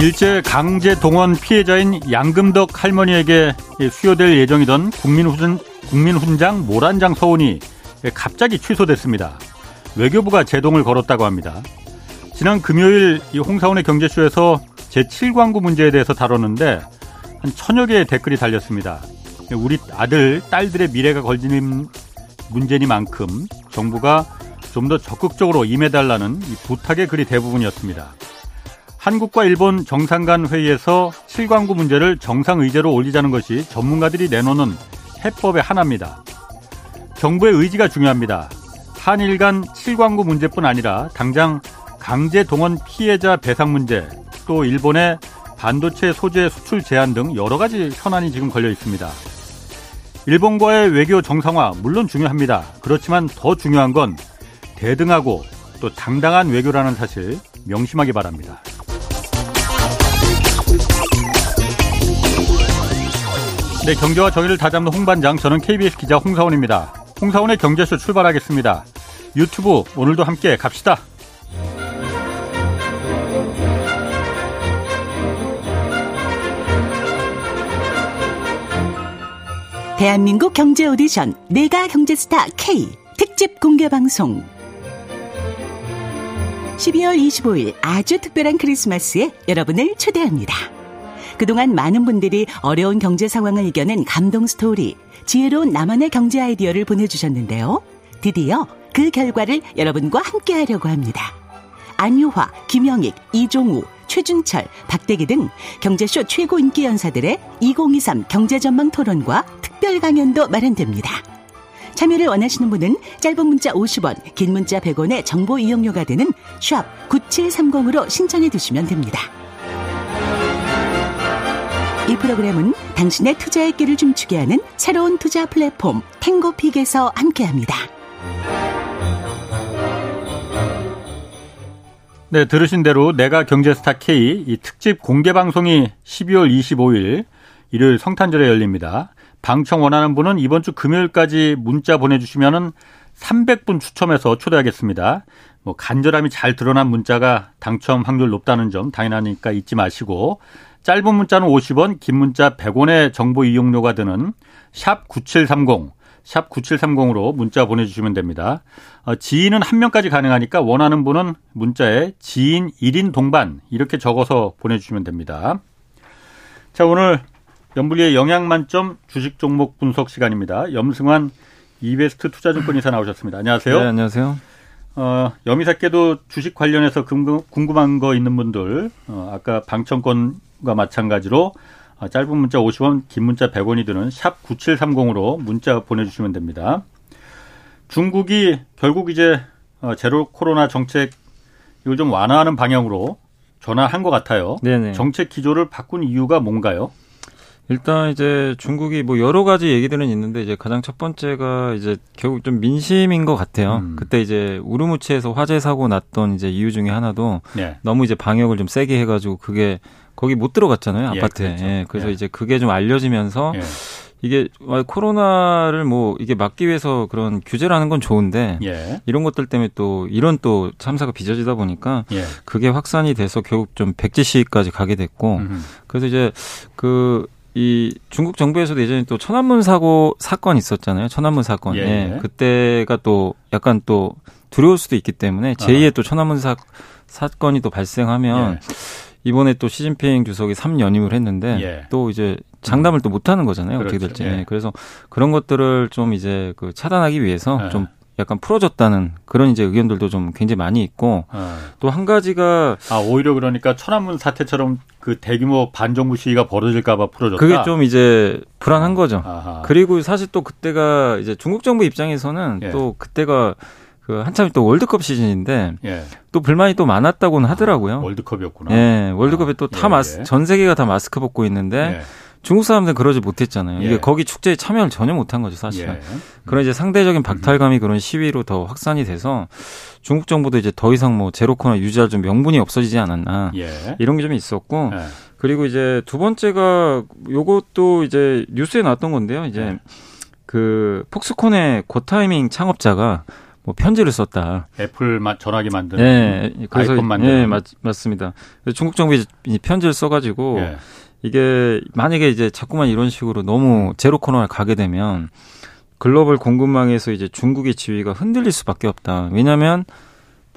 일제 강제 동원 피해자인 양금덕 할머니에게 수여될 예정이던 국민훈, 국민훈장 모란장 서원이 갑자기 취소됐습니다. 외교부가 제동을 걸었다고 합니다. 지난 금요일 홍사원의 경제쇼에서 제7광구 문제에 대해서 다뤘는데 한 천여 개의 댓글이 달렸습니다. 우리 아들, 딸들의 미래가 걸리는 문제니만큼 정부가 좀 더 적극적으로 임해달라는 부탁의 글이 대부분이었습니다. 한국과 일본 정상 간 회의에서 7광구 문제를 정상 의제로 올리자는 것이 전문가들이 내놓는 해법의 하나입니다. 정부의 의지가 중요합니다. 한일 간 7광구 문제뿐 아니라 당장 강제 동원 피해자 배상 문제, 또 일본의 반도체 소재 수출 제한 등 여러 가지 현안이 지금 걸려 있습니다. 일본과의 외교 정상화 물론 중요합니다. 그렇지만 더 중요한 건 대등하고 또 당당한 외교라는 사실 명심하기 바랍니다. 네, 경제와 정의를 다잡는 홍반장 저는 KBS 기자 홍사원입니다. 홍사원의 경제쇼 출발하겠습니다. 유튜브 오늘도 함께 갑시다. 대한민국 경제 오디션 내가 경제스타 K 특집 공개 방송 12월 25일 아주 특별한 크리스마스에 여러분을 초대합니다. 그동안 많은 분들이 어려운 경제 상황을 이겨낸 감동 스토리, 지혜로운 나만의 경제 아이디어를 보내주셨는데요. 드디어 그 결과를 여러분과 함께 하려고 합니다. 안유화, 김영익, 이종우, 최준철, 박대기 등 경제쇼 최고 인기 연사들의 2023 경제전망 토론과 특별 강연도 마련됩니다. 참여를 원하시는 분은 짧은 문자 50원, 긴 문자 100원의 정보 이용료가 되는 샵 9730으로 신청해 두시면 됩니다. 이 프로그램은 당신의 투자의 길을 춤추게 하는 새로운 투자 플랫폼 탱고픽에서 함께합니다. 네, 들으신 대로 내가 경제스타 K 이 특집 공개 방송이 12월 25일 일요일 성탄절에 열립니다. 방청 원하는 분은 이번 주 금요일까지 문자 보내주시면은 300분 추첨해서 초대하겠습니다. 뭐 간절함이 잘 드러난 문자가 당첨 확률 높다는 점 당연하니까 잊지 마시고 짧은 문자는 50원, 긴 문자 100원의 정보 이용료가 드는 샵 9730, 샵 9730으로 문자 보내주시면 됩니다. 어, 지인은 한 명까지 가능하니까 원하는 분은 문자에 지인 1인 동반 이렇게 적어서 보내주시면 됩니다. 자, 오늘 연불리의 영양 만점 주식 종목 분석 시간입니다. 염승환 이베스트 투자증권 이사 나오셨습니다. 안녕하세요. 네, 안녕하세요. 어, 염이사께도 주식 관련해서 궁금한 거 있는 분들, 어, 아까 방청권 과 마찬가지로 어, 짧은 문자 50원, 긴 문자 100원이 드는 샵 9730으로 문자 보내주시면 됩니다. 중국이 결국 이제 어, 제로 코로나 정책 이걸 좀 완화하는 방향으로 전환한 것 같아요. 네네. 정책 기조를 바꾼 이유가 뭔가요? 일단 이제 중국이 뭐 여러 가지 얘기들은 있는데 이제 가장 첫 번째가 이제 결국 좀 민심인 것 같아요. 음. 그때 이제 우르무치에서 화재 사고 났던 이제 이유 중에 하나도 네. 너무 이제 방역을 좀 세게 해가지고 그게 거기 못 들어갔잖아요 예, 아파트에. 예, 그렇죠. 예, 그래서 예. 이제 그게 좀 알려지면서 예. 이게 코로나를 뭐 이게 막기 위해서 그런 규제를 하는 건 좋은데 예. 이런 것들 때문에 또 이런 또 참사가 빚어지다 보니까 예. 그게 확산이 돼서 결국 좀 백지 시위까지 가게 됐고 음흠. 그래서 이제 그 이 중국 정부에서도 예전에 또 천안문 사고 사건 있었잖아요. 천안문 사건. 예. 예. 그때가 또 약간 또 두려울 수도 있기 때문에 제2의 아. 또 천안문 사 사건이 또 발생하면 예. 이번에 또 시진핑 주석이 3연임을 했는데 예. 또 이제 장담을 또 못하는 거잖아요. 그렇죠. 어떻게 될지. 예. 그래서 그런 것들을 좀 이제 그 차단하기 위해서 예. 좀 약간 풀어줬다는 그런 이제 의견들도 좀 굉장히 많이 있고 어. 또한 가지가 아 오히려 그러니까 천안문 사태처럼 그 대규모 반정부 시위가 벌어질까봐 풀어줬다. 그게 좀 이제 불안한 거죠. 아하. 그리고 사실 또 그때가 이제 중국 정부 입장에서는 예. 또 그때가 그 한참 또 월드컵 시즌인데 예. 또 불만이 또 많았다고는 아, 하더라고요. 아, 월드컵이었구나. 예, 월드컵에 아, 또다 예, 마스 예. 전 세계가 다 마스크 벗고 있는데 예. 중국 사람들은 그러지 못했잖아요. 이게 예. 거기 축제에 참여를 전혀 못한 거죠, 사실은. 예. 그런 이제 상대적인 박탈감이 그런 시위로 더 확산이 돼서 중국 정부도 이제 더 이상 뭐 제로 코나 유지할 좀 명분이 없어지지 않았나 이런 게 좀 있었고 그리고 이제 두 번째가 요것도 이제 뉴스에 나왔던 건데요. 이제 그 폭스콘의 고타이밍 창업자가 뭐 편지를 썼다. 애플 전화기 만드는 네, 그래서 아이폰 만드는 네, 맞, 맞습니다. 중국 정부에 편지를 써가지고 예. 이게 만약에 이제 자꾸만 이런 식으로 너무 제로 코너를 가게 되면 글로벌 공급망에서 이제 중국의 지위가 흔들릴 수밖에 없다. 왜냐하면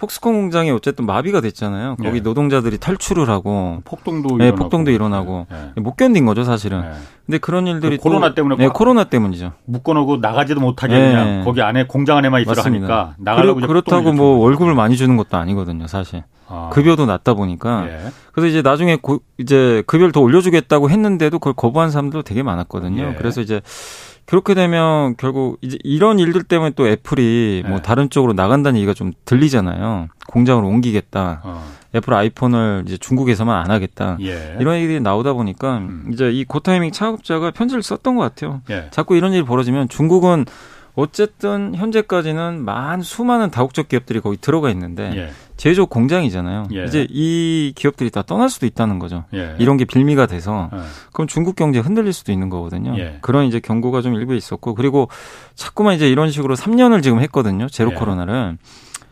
폭스콘 공장이 어쨌든 마비가 됐잖아요. 거기 네. 노동자들이 탈출을 하고 폭동도 네, 일어나고. 폭동도 일어나고 네. 못 견딘 거죠, 사실은. 네. 근데 그런 일들이 그 코로나 때문에 네, 코로나 때문이죠. 묶어놓고 나가지도 못하게 그냥 네. 거기 안에 공장 안에만 있으라 하니까 나가려고 그렇다고 뭐 월급을 많이 주는 것도 아니거든요, 사실. 아. 급여도 낮다 보니까 예. 그래서 이제 나중에 고, 이제 급여를 더 올려주겠다고 했는데도 그걸 거부한 사람도 되게 많았거든요. 예. 그래서 이제 그렇게 되면 결국 이제 이런 일들 때문에 또 애플이 뭐 네. 뭐 다른 쪽으로 나간다는 얘기가 좀 들리잖아요. 공장을 옮기겠다. 어. 애플 아이폰을 이제 중국에서만 안 하겠다. 예. 이런 얘기들이 나오다 보니까 음. 이제 이 고타이밍 창업자가 편지를 썼던 것 같아요. 예. 자꾸 이런 일이 벌어지면 중국은 어쨌든 현재까지는 만 수많은 다국적 기업들이 거기 들어가 있는데 예. 제조업 공장이잖아요. 예. 이제 이 기업들이 다 떠날 수도 있다는 거죠. 예. 이런 게 빌미가 돼서 예. 그럼 중국 경제 흔들릴 수도 있는 거거든요. 예. 그런 이제 경고가 좀 일부에 있었고 그리고 자꾸만 이제 이런 식으로 3년을 지금 했거든요. 제로 예. 코로나를.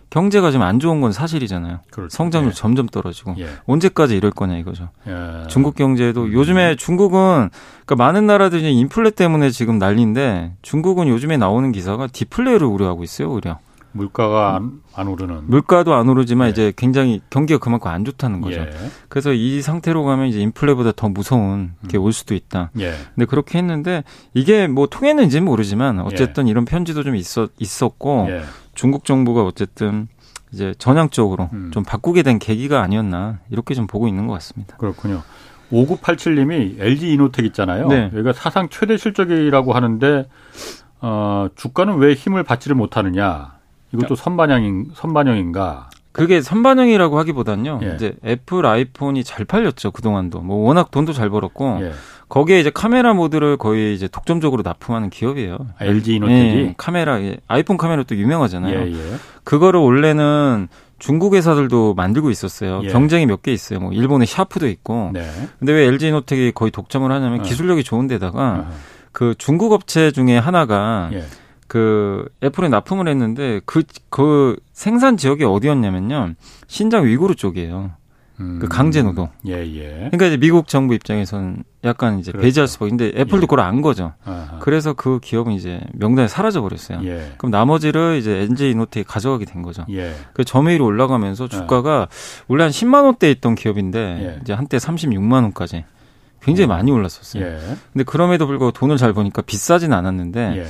경제가 좀안 좋은 건 사실이잖아요. 그렇죠. 성장률 예. 점점 떨어지고 예. 언제까지 이럴 거냐 이거죠. 예. 중국 경제도 음. 요즘에 중국은 그러니까 많은 나라들이 인플레 때문에 지금 난리인데 중국은 요즘에 나오는 기사가 디플레를 우려하고 있어요, 오히려. 물가가 안, 안 오르는. 물가도 안 오르지만 예. 이제 굉장히 경기가 그만큼 안 좋다는 거죠. 예. 그래서 이 상태로 가면 이제 인플레보다 더 무서운 게 올 수도 있다. 예. 근데 그렇게 했는데 이게 뭐 통했는지는 모르지만 어쨌든 예. 이런 편지도 좀 있었 있었고 예. 중국 정부가 어쨌든 이제 전향적으로 음. 좀 바꾸게 된 계기가 아니었나 이렇게 좀 보고 있는 것 같습니다. 그렇군요. 5987님이 LG 이노텍 있잖아요. 네. 여기가 사상 최대 실적이라고 하는데 어, 주가는 왜 힘을 받지를 못하느냐? 이것도 선반영인 선반영인가? 그게 선반영이라고 하기보단요. 예. 이제 애플 아이폰이 잘 팔렸죠 그 동안도. 뭐 워낙 돈도 잘 벌었고 예. 거기에 이제 카메라 모드를 거의 이제 독점적으로 납품하는 기업이에요. 아, LG 이노텍이 예, 카메라 아이폰 카메라 또 유명하잖아요. 예, 예. 그거를 원래는 중국 회사들도 만들고 있었어요. 예. 경쟁이 몇 개 있어요. 뭐 일본의 샤프도 있고. 네. 근데 왜 LG 이노텍이 거의 독점을 하냐면 어. 기술력이 좋은 데다가 어. 그 중국 업체 중에 하나가 예. 그 애플에 납품을 했는데 그, 그 생산 지역이 어디였냐면요. 신장 위구르 쪽이에요. 음. 그 강제 노동. 예, 예. 그러니까 이제 미국 정부 입장에서는 약간 이제 그렇죠. 배제할 수밖에. 근데 애플도 예. 그걸 안 거죠. 아하. 그래서 그 기업은 이제 명단에 사라져 버렸어요. 예. 그럼 나머지를 이제 NJ 노트에 가져가게 된 거죠. 예. 그 점유율이 올라가면서 주가가 원래 한 10만 원대 있던 기업인데 예. 이제 한때 36만 원까지 굉장히 어. 많이 올랐었어요. 예. 근데 그럼에도 불구하고 돈을 잘 버니까 비싸진 않았는데 예.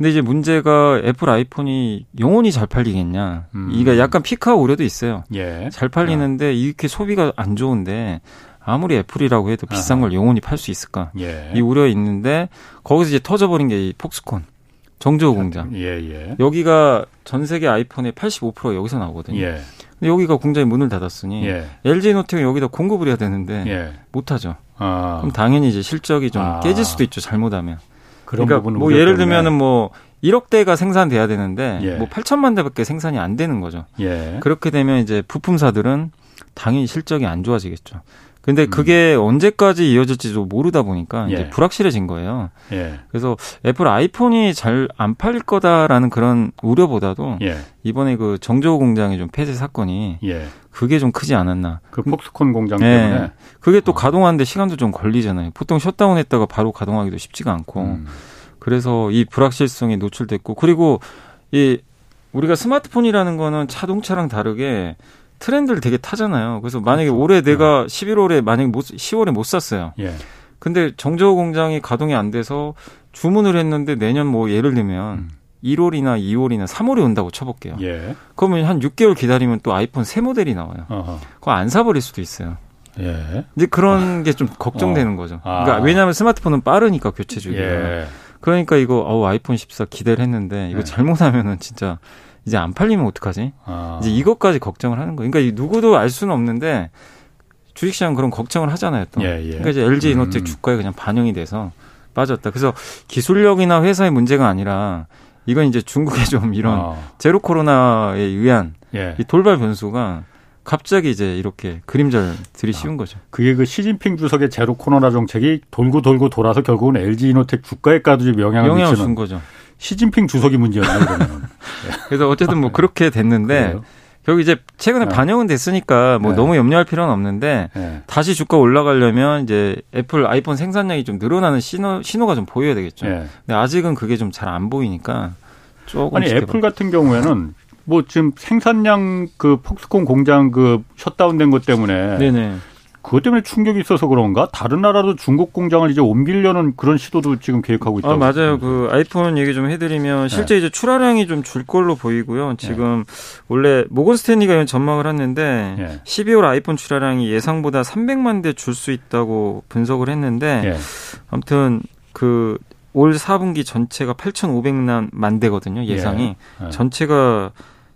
근데 이제 문제가 애플 아이폰이 영원히 잘 팔리겠냐. 음. 이게 약간 피카 우려도 있어요. 예. 잘 팔리는데 아. 이렇게 소비가 안 좋은데 아무리 애플이라고 해도 비싼 아하. 걸 영원히 팔 수 있을까? 예. 이 우려 있는데 거기서 이제 터져버린 게 이 폭스콘. 정조호 공장. 예, 예. 여기가 전 세계 아이폰의 85% 여기서 나오거든요. 예. 근데 여기가 공장이 문을 닫았으니 예. LG 노트가 여기다 공급을 해야 되는데 예. 못 하죠. 아. 그럼 당연히 이제 실적이 좀 아. 깨질 수도 있죠. 잘못하면. 그런 그러니까 부분은 뭐 예를 들면은 뭐 1억 대가 생산돼야 되는데 예. 뭐 8천만 대밖에 생산이 안 되는 거죠. 예. 그렇게 되면 이제 부품사들은 당연히 실적이 안 좋아지겠죠. 근데 음. 그게 음. 언제까지 이어질지도 모르다 보니까 예. 이제 불확실해진 거예요. 예. 그래서 애플 아이폰이 잘 안 팔릴 거다라는 그런 우려보다도 예. 이번에 그 정조 공장의 좀 폐쇄 사건이 예. 그게 좀 크지 않았나. 그 폭스콘 공장 예. 때문에. 그게 또 어. 가동하는데 시간도 좀 걸리잖아요. 보통 셧다운했다가 바로 가동하기도 쉽지가 않고. 음. 그래서 이 불확실성이 노출됐고 그리고 이 우리가 스마트폰이라는 거는 자동차랑 다르게 트렌드를 되게 타잖아요. 그래서 만약에 그렇죠. 올해 내가 11월에 만약에 못 10월에 못 샀어요. 예. 근데 정저 공장이 가동이 안 돼서 주문을 했는데 내년 뭐 예를 들면 음. 1월이나 2월이나 3월에 온다고 쳐볼게요. 예. 그러면 한 6개월 기다리면 또 아이폰 새 모델이 나와요. 어허. 그거 안 사버릴 수도 있어요. 예. 이제 그런 아. 게좀 걱정되는 어. 거죠. 그러니까 아. 왜냐하면 스마트폰은 빠르니까 교체 주기가. 예. 그러니까 이거 어 아이폰 14 기대를 했는데 이거 예. 잘못하면은 진짜 이제 안 팔리면 어떡하지? 아. 이제 이것까지 걱정을 하는 거예요. 그러니까 누구도 알 수는 없는데 주식시장 그런 걱정을 하잖아요. 또. 예, 예. 그러니까 이제 LG 이노텍 음. 주가에 그냥 반영이 돼서 빠졌다. 그래서 기술력이나 회사의 문제가 아니라 이건 이제 중국의 좀 이런 어. 제로 코로나에 의한 예. 이 돌발 변수가 갑자기 이제 이렇게 그림자를 들이씌운 아, 거죠. 그게 그 시진핑 주석의 제로 코로나 정책이 돌고 돌고 돌아서 결국은 LG 이노텍 주가에까지 영향을, 영향을 준 거죠. 시진핑 주석이 문제였네요. 그래서 어쨌든 뭐 그렇게 됐는데 그래요? 결국 이제 최근에 네. 반영은 됐으니까 뭐 네. 너무 염려할 필요는 없는데 네. 다시 주가 올라가려면 이제 애플 아이폰 생산량이 좀 늘어나는 신호 신호가 좀 보여야 되겠죠. 네. 근데 아직은 그게 좀 잘 안 보이니까 조금 아니 애플 같은 경우에는 뭐 지금 생산량 그 폭스콘 공장 그 셧다운된 것 때문에 네네. 그것 때문에 충격이 있어서 그런가? 다른 나라도 중국 공장을 이제 옮기려는 그런 시도도 지금 계획하고 있다고. 아, 맞아요. 그 아이폰 얘기 좀 해드리면 네. 실제 네. 이제 출하량이 좀 줄 걸로 보이고요. 지금 네. 원래 모건 스탠리가 전망을 했는데 네. 12월 아이폰 출하량이 예상보다 300만 대 줄 수 있다고 분석을 했는데 네. 아무튼 그올 4분기 전체가 8,500만 대거든요. 예상이 예. 전체가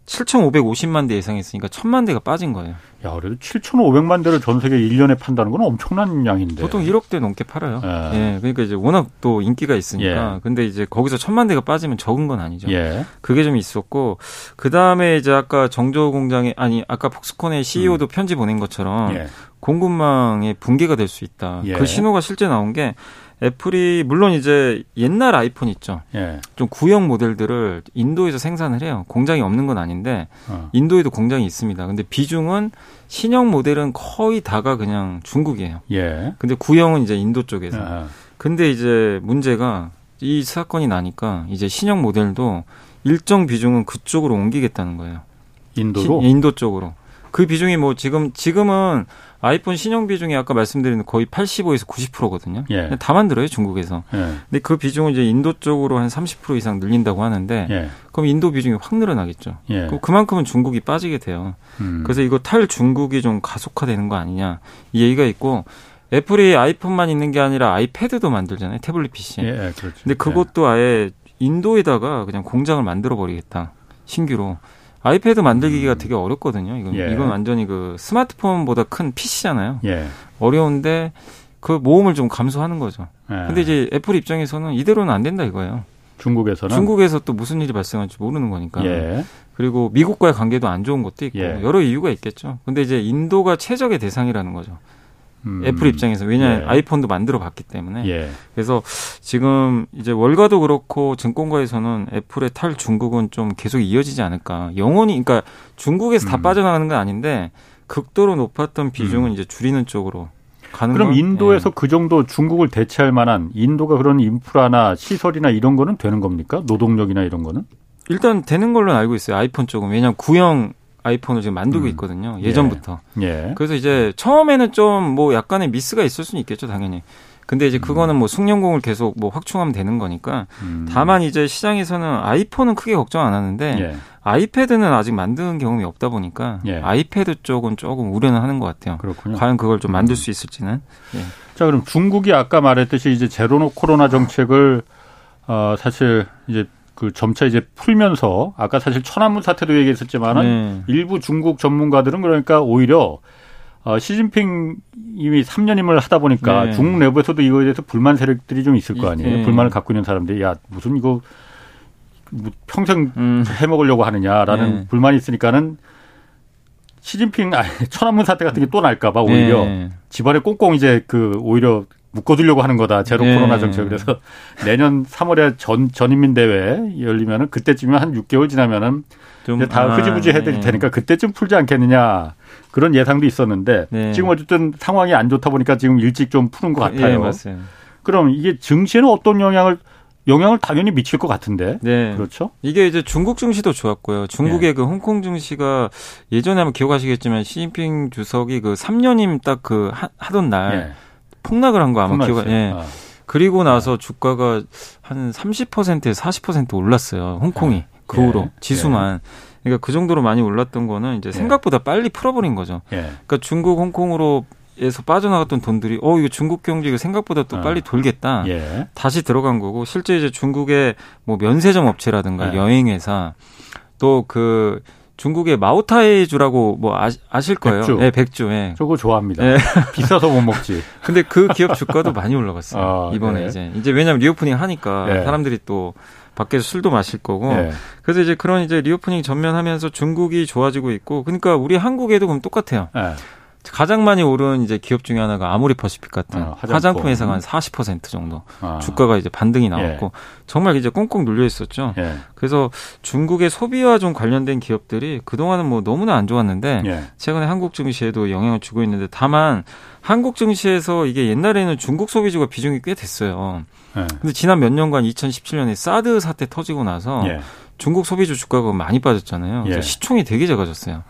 7,550만 대 예상했으니까 1,000만 대가 빠진 거예요. 야, 그래도 7,500만 대를 전 세계 1년에 판다는 건 엄청난 양인데. 보통 1억 대 넘게 팔아요. 예. 예. 그러니까 이제 워낙 또 인기가 있으니까. 예. 근데 이제 거기서 1,000만 대가 빠지면 적은 건 아니죠. 예. 그게 좀 있었고 그다음에 이제 아까 정조 공장에 아니 아까 폭스콘의 CEO도 음. 편지 보낸 것처럼 예. 공급망의 붕괴가 될 수 있다. 예. 그 신호가 실제 나온 게 애플이 물론 이제 옛날 아이폰 있죠. 예. 좀 구형 모델들을 인도에서 생산을 해요. 공장이 없는 건 아닌데 어. 인도에도 공장이 있습니다. 근데 비중은 신형 모델은 거의 다가 그냥 중국이에요. 예. 근데 구형은 이제 인도 쪽에서. 아. 근데 이제 문제가 이 사건이 나니까 이제 신형 모델도 일정 비중은 그쪽으로 옮기겠다는 거예요. 인도로? 시, 인도 쪽으로. 그 비중이 뭐 지금 지금은 아이폰 신형 비중이 아까 말씀드린 거의 85에서 90%거든요. 예. 다 만들어요 중국에서. 예. 근데 그 비중은 이제 인도 쪽으로 한 30% 이상 늘린다고 하는데 예. 그럼 인도 비중이 확 늘어나겠죠. 예. 그럼 그만큼은 중국이 빠지게 돼요. 음. 그래서 이거 탈 중국이 좀 가속화되는 거 아니냐 이 얘기가 있고 애플이 아이폰만 있는 게 아니라 아이패드도 만들잖아요 태블릿 PC. 예, 그렇죠. 근데 그것도 아예 인도에다가 그냥 공장을 만들어 버리겠다 신규로. 아이패드 만들기가 음. 되게 어렵거든요. 이건, 예. 이건 완전히 그 스마트폰보다 큰 PC잖아요. 예. 어려운데 그 모험을 좀 감수하는 거죠. 예. 근데 이제 애플 입장에서는 이대로는 안 된다 이거예요. 중국에서는 중국에서 또 무슨 일이 발생할지 모르는 거니까. 예. 그리고 미국과의 관계도 안 좋은 것도 있고 예. 여러 이유가 있겠죠. 근데 이제 인도가 최적의 대상이라는 거죠. 음. 애플 입장에서 왜냐하면 예. 아이폰도 만들어 봤기 때문에 예. 그래서 지금 이제 월가도 그렇고 증권가에서는 애플의 탈 중국은 좀 계속 이어지지 않을까 영원히 그러니까 중국에서 음. 다 빠져나가는 건 아닌데 극도로 높았던 비중은 음. 이제 줄이는 쪽으로 가는 그럼 건? 인도에서 예. 그 정도 중국을 대체할 만한 인도가 그런 인프라나 시설이나 이런 거는 되는 겁니까 노동력이나 이런 거는 일단 되는 걸로 알고 있어요 아이폰 쪽은 왜냐하면 구형 아이폰을 지금 만들고 음. 있거든요. 예전부터. 예. 예. 그래서 이제 처음에는 좀 뭐 약간의 미스가 있을 수는 있겠죠, 당연히. 근데 이제 그거는 뭐 숙련공을 계속 뭐 확충하면 되는 거니까 음. 다만 이제 시장에서는 아이폰은 크게 걱정 안 하는데 예. 아이패드는 아직 만드는 경험이 없다 보니까 예. 아이패드 쪽은 조금 우려는 하는 것 같아요. 그렇군요. 과연 그걸 좀 만들 음. 수 있을지는. 예. 자 그럼 중국이 아까 말했듯이 이제 제로노 코로나 정책을 어 사실 이제 그 점차 이제 풀면서 아까 사실 천안문 사태도 얘기했었지만은 네. 일부 중국 전문가들은 그러니까 오히려 어, 시진핑 이미 3년임을 하다 보니까 네. 중국 내부에서도 이거에 대해서 불만 세력들이 좀 있을 거 아니에요. 네. 불만을 갖고 있는 사람들이 야 무슨 이거 뭐 평생 음. 해먹으려고 하느냐라는 네. 불만이 있으니까는 시진핑 아 천안문 사태 같은 게 또 날까봐 오히려 네. 집안에 꽁꽁 이제 그 오히려 묶어두려고 하는 거다. 제로 네. 코로나 정책. 그래서 내년 3월에 전, 전인민 대회 열리면은 그때쯤이면 한 6개월 지나면은 이제 다 아, 흐지부지 해드릴 네. 테니까 그때쯤 풀지 않겠느냐. 그런 예상도 있었는데 네. 지금 어쨌든 상황이 안 좋다 보니까 지금 일찍 좀 푸는 것 예, 같아요. 네, 그럼 이게 증시에는 어떤 영향을 영향을 당연히 미칠 것 같은데. 네. 그렇죠. 이게 이제 중국 증시도 좋았고요. 중국의 네. 그 홍콩 증시가 예전에 한번 기억하시겠지만 시진핑 주석이 그 3년임 딱 그 하던 날 네. 폭락을 한 거 아마 기억. 예. 아. 그리고 나서 주가가 한 30%에서 40% 올랐어요. 홍콩이 예. 그 후로 예. 지수만. 그러니까 그 정도로 많이 올랐던 거는 이제 예. 생각보다 빨리 풀어버린 거죠. 예. 그러니까 중국, 홍콩으로 에서 빠져나갔던 돈들이 어 이거 중국 경제가 생각보다 또 어. 빨리 돌겠다 예. 다시 들어간 거고 실제 이제 중국의 뭐 면세점 업체라든가 예. 여행회사 또그 중국의 마오타이주라고 뭐 아, 실 거예요. 백주. 네, 백주. 예. 저거 좋아합니다. 네. 비싸서 못 먹지. 근데 그 기업 주가도 많이 올라갔어요. 아, 이번에 네. 이제 이제 왜냐면 reopening 하니까 네. 사람들이 또 밖에서 술도 마실 거고. 예. 그래서 이제 그런 이제 reopening 전환하면서 중국이 좋아지고 있고. 그러니까 우리 한국에도 그럼 똑같아요. 예. 가장 많이 오른 이제 기업 중에 하나가 아모레퍼시픽 같은 어, 화장품. 화장품 회사가 한 40% 정도 아. 주가가 이제 반등이 나왔고 예. 정말 이제 꽁꽁 눌려 있었죠. 예. 그래서 중국의 소비와 좀 관련된 기업들이 그동안은 뭐 너무나 안 좋았는데 예. 최근에 한국 증시에도 영향을 주고 있는데 다만 한국 증시에서 이게 옛날에는 중국 소비주가 비중이 꽤 됐어요. 예. 근데 지난 몇 년간 2017년에 사드 사태 터지고 나서 예. 중국 소비주 주가가 많이 빠졌잖아요. 예. 시총이 되게 작아졌어요.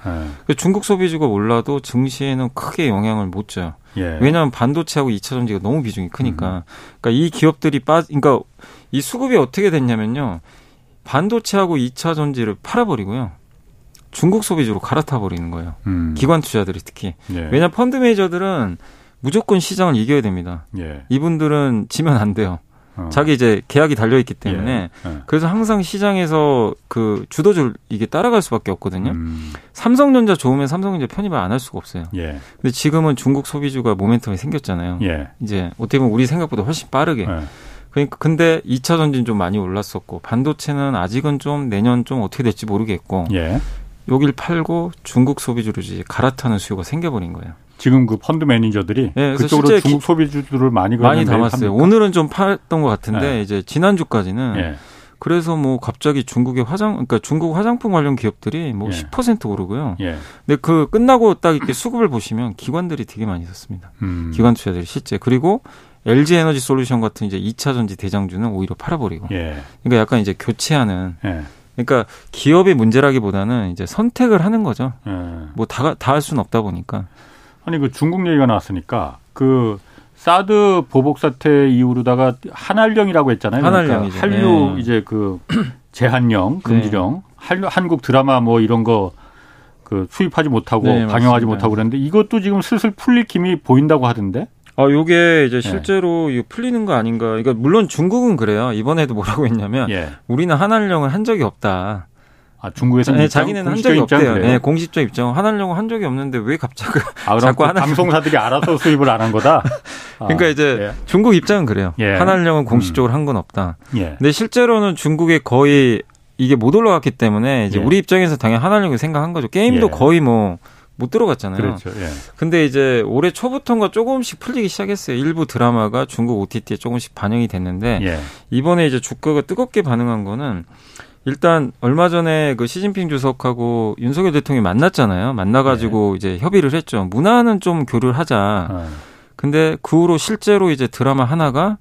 예. 중국 소비주가 올라도 증시에는 크게 영향을 못 줘요. 예. 왜냐하면 반도체하고 2차 전지가 너무 비중이 크니까. 음. 그러니까 이 기업들이 빠, 그러니까 이 수급이 어떻게 됐냐면요. 반도체하고 2차 전지를 팔아버리고요. 중국 소비주로 갈아타 버리는 거예요. 음. 기관 투자들이 특히. 예. 왜냐하면 펀드 매니저들은 무조건 시장을 이겨야 됩니다. 예. 이분들은 지면 안 돼요. 어. 자기 이제 계약이 달려 있기 때문에 예. 예. 그래서 항상 시장에서 그 주도줄 이게 따라갈 수밖에 없거든요. 음. 삼성전자 좋으면 삼성전자 편입을 안 할 수가 없어요. 예. 근데 지금은 중국 소비주가 모멘텀이 생겼잖아요. 예. 이제 어떻게 보면 우리 생각보다 훨씬 빠르게. 예. 그러니까 근데 2차 전지는 좀 많이 올랐었고 반도체는 아직은 좀 내년 좀 어떻게 될지 모르겠고 예. 여길 팔고 중국 소비주로 이제 갈아타는 수요가 생겨버린 거예요. 지금 그 펀드 매니저들이 네, 그쪽으로 중국 소비주들을 많이 많이 담았어요. 합니까? 오늘은 좀 팔았던 것 같은데 네. 이제 지난주까지는 네. 그래서 뭐 갑자기 중국의 화장 그러니까 중국 화장품 관련 기업들이 뭐 예. 10% 오르고요. 예. 근데 그 끝나고 딱 이렇게 수급을 보시면 기관들이 되게 많이 섰습니다. 음. 기관 투자들이 실제 그리고 LG 에너지 솔루션 같은 이제 2차 전지 대장주는 오히려 팔아버리고. 예. 그러니까 약간 이제 교체하는. 예. 그러니까 기업의 문제라기보다는 이제 선택을 하는 거죠. 예. 뭐다 다 할 수는 없다 보니까. 아니 그 중국 얘기가 나왔으니까 그 사드 보복 사태 이후로다가 한한령이라고 했잖아요. 그러니까 한한령이죠. 그러니까 한류 네. 이제 그 제한령, 금지령, 네. 한류, 한국 드라마 뭐 이런 거 그 수입하지 못하고 네, 방영하지. 못하고 그랬는데 이것도 지금 슬슬 풀릴 힘이 보인다고 하던데. 아, 요게 이제 네. 실제로 네. 풀리는 거 아닌가. 그러니까 물론 중국은 그래요. 이번에도 뭐라고 했냐면 예. 우리는 한한령을 한 적이 없다. 아, 중국에서 네, 자기는 한 적이 없대요. 네, 공식적 입장 한하려고 한 적이 없는데 왜 갑자기 아, 자꾸 하나 방송사들이 알아서 수입을 안 한 거다. 아, 그러니까 이제 예. 중국 입장은 그래요. 예. 한하령은 공식적으로 음. 한건 없다. 예. 근데 실제로는 중국에 거의 이게 못 올라갔기 때문에 이제 예. 우리 입장에서 당연히 한하령을 생각한 거죠. 게임도 예. 거의 뭐못 들어갔잖아요. 그렇죠. 예. 근데 이제 올해 초부터인가 조금씩 풀리기 시작했어요. 일부 드라마가 중국 OTT에 조금씩 반영이 됐는데 예. 이번에 이제 주가가 뜨겁게 반응한 거는 일단 얼마 전에 그 시진핑 주석하고 윤석열 대통령이 만났잖아요. 만나가지고 네. 이제 협의를 했죠. 문화는 좀 교류를 하자. 네. 근데 그 후로 실제로 이제 드라마 하나가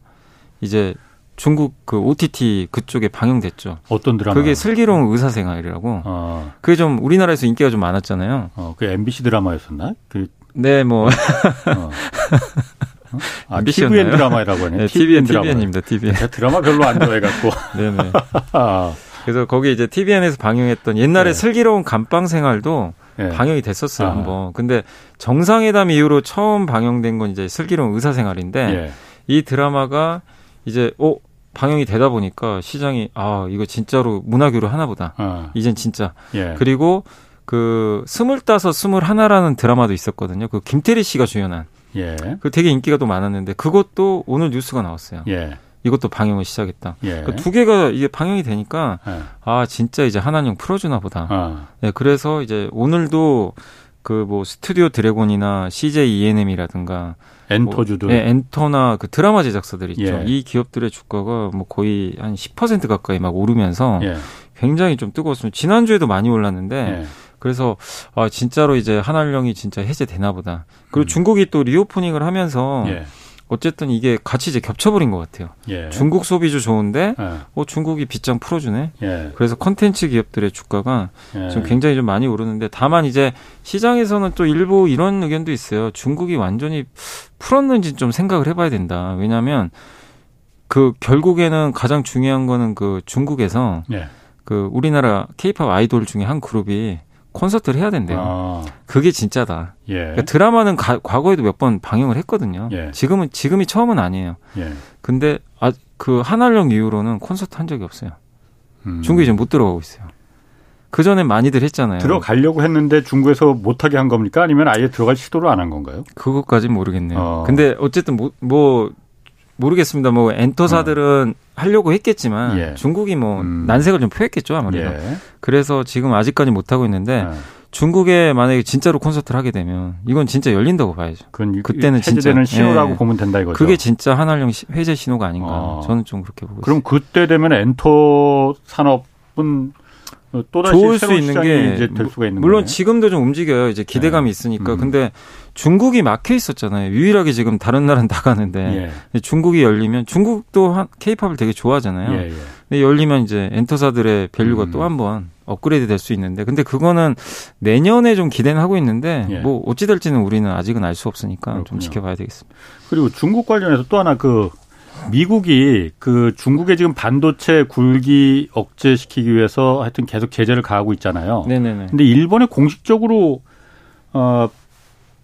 이제 중국 그 OTT 그쪽에 방영됐죠. 어떤 드라마? 그게 슬기로운 의사생활이라고. 어. 그게 좀 우리나라에서 인기가 좀 많았잖아요. 어, 그 MBC 드라마였었나? 그 네, 뭐. 어. 어? 아, TVN 드라마라고 하네. 네, TVN, TVN입니다, TVN. 드라마 별로 안 좋아해갖고. 네네. 아. 그래서 거기 이제 TVN에서 방영했던 옛날에 네. 슬기로운 감방 생활도 네. 방영이 됐었어요, 아. 한번. 근데 정상회담 이후로 처음 방영된 건 이제 슬기로운 의사 생활인데 네. 이 드라마가 이제 어 방영이 되다 보니까 시장이 아, 이거 진짜로 문화교류 하나보다. 아. 이젠 진짜. 예. 그리고 그 스물다섯 스물하나라는 드라마도 있었거든요. 그 김태리 씨가 주연한. 예. 그 되게 인기가 또 많았는데 그것도 오늘 뉴스가 나왔어요. 예. 이것도 방영을 시작했다. 예. 그러니까 두 개가 이게 방영이 되니까 예. 아 진짜 이제 하나님 풀어주나 보다. 아. 네, 그래서 이제 오늘도 그 뭐 스튜디오 드래곤이나 CJ ENM이라든가 엔터주도 뭐, 네, 엔터나 그 드라마 제작사들 있죠. 예. 이 기업들의 주가가 뭐 거의 한 10% 가까이 막 오르면서 예. 굉장히 좀 뜨거웠습니다. 지난 주에도 많이 올랐는데 예. 그래서 아 진짜로 이제 한한령이 진짜 해제되나 보다. 그리고 음. 중국이 또 리오프닝을 하면서 예. 어쨌든 이게 같이 이제 겹쳐버린 것 같아요. 예. 중국 소비주 좋은데, 예. 어, 중국이 빗장 풀어주네. 예. 그래서 컨텐츠 기업들의 주가가 예. 지금 굉장히 좀 많이 오르는데, 다만 이제 시장에서는 또 일부 이런 의견도 있어요. 중국이 완전히 풀었는지 좀 생각을 해봐야 된다. 왜냐하면 그 결국에는 가장 중요한 거는 그 중국에서 예. 그 우리나라 케이팝 아이돌 중에 한 그룹이 콘서트를 해야 된대요. 아. 그게 진짜다. 예. 그러니까 드라마는 가, 과거에도 몇 번 방영을 했거든요. 예. 지금은 지금이 처음은 아니에요. 예. 근데 아, 그 한알령 이후로는 콘서트 한 적이 없어요. 음. 중국에 지금 못 들어가고 있어요. 그 전에 많이들 했잖아요. 들어가려고 했는데 중국에서 못하게 한 겁니까? 아니면 아예 들어갈 시도를 안 한 건가요? 그것까지는 모르겠네요. 어. 근데 어쨌든 뭐, 뭐, 모르겠습니다. 뭐 엔터사들은 어. 하려고 했겠지만 예. 중국이 뭐 음. 난색을 좀 표했겠죠 아무래도. 예. 그래서 지금 아직까지 못 하고 있는데 예. 중국에 만약에 진짜로 콘서트를 하게 되면 이건 진짜 열린다고 봐야죠. 그때는 진짜 신호라고 예. 보면 된다 이거죠. 그게 진짜 한한령 회제 신호가 아닌가. 어. 저는 좀 그렇게 보고 그럼 있습니다. 그때 되면 엔터 산업은 좋을 수 있는 게 수가 있는 물론 거네. 지금도 좀 움직여요. 이제 기대감이 네. 있으니까. 음. 근데 중국이 막혀 있었잖아요. 유일하게 지금 다른 나라는 나가는데 예. 중국이 열리면 중국도 한 케이팝을 되게 좋아하잖아요. 예, 예. 근데 열리면 이제 엔터사들의 value가 음. 또한 번 업그레이드 될 수 있는데 근데 그거는 내년에 좀 기대는 하고 있는데 예. 뭐 어찌 될지는 우리는 아직은 알 수 없으니까 그렇군요. 좀 지켜봐야 되겠습니다. 그리고 중국 관련해서 또 하나 그 미국이 그 중국의 지금 반도체 굴기 억제시키기 위해서 하여튼 계속 제재를 가하고 있잖아요. 네네네. 근데 일본에 공식적으로 어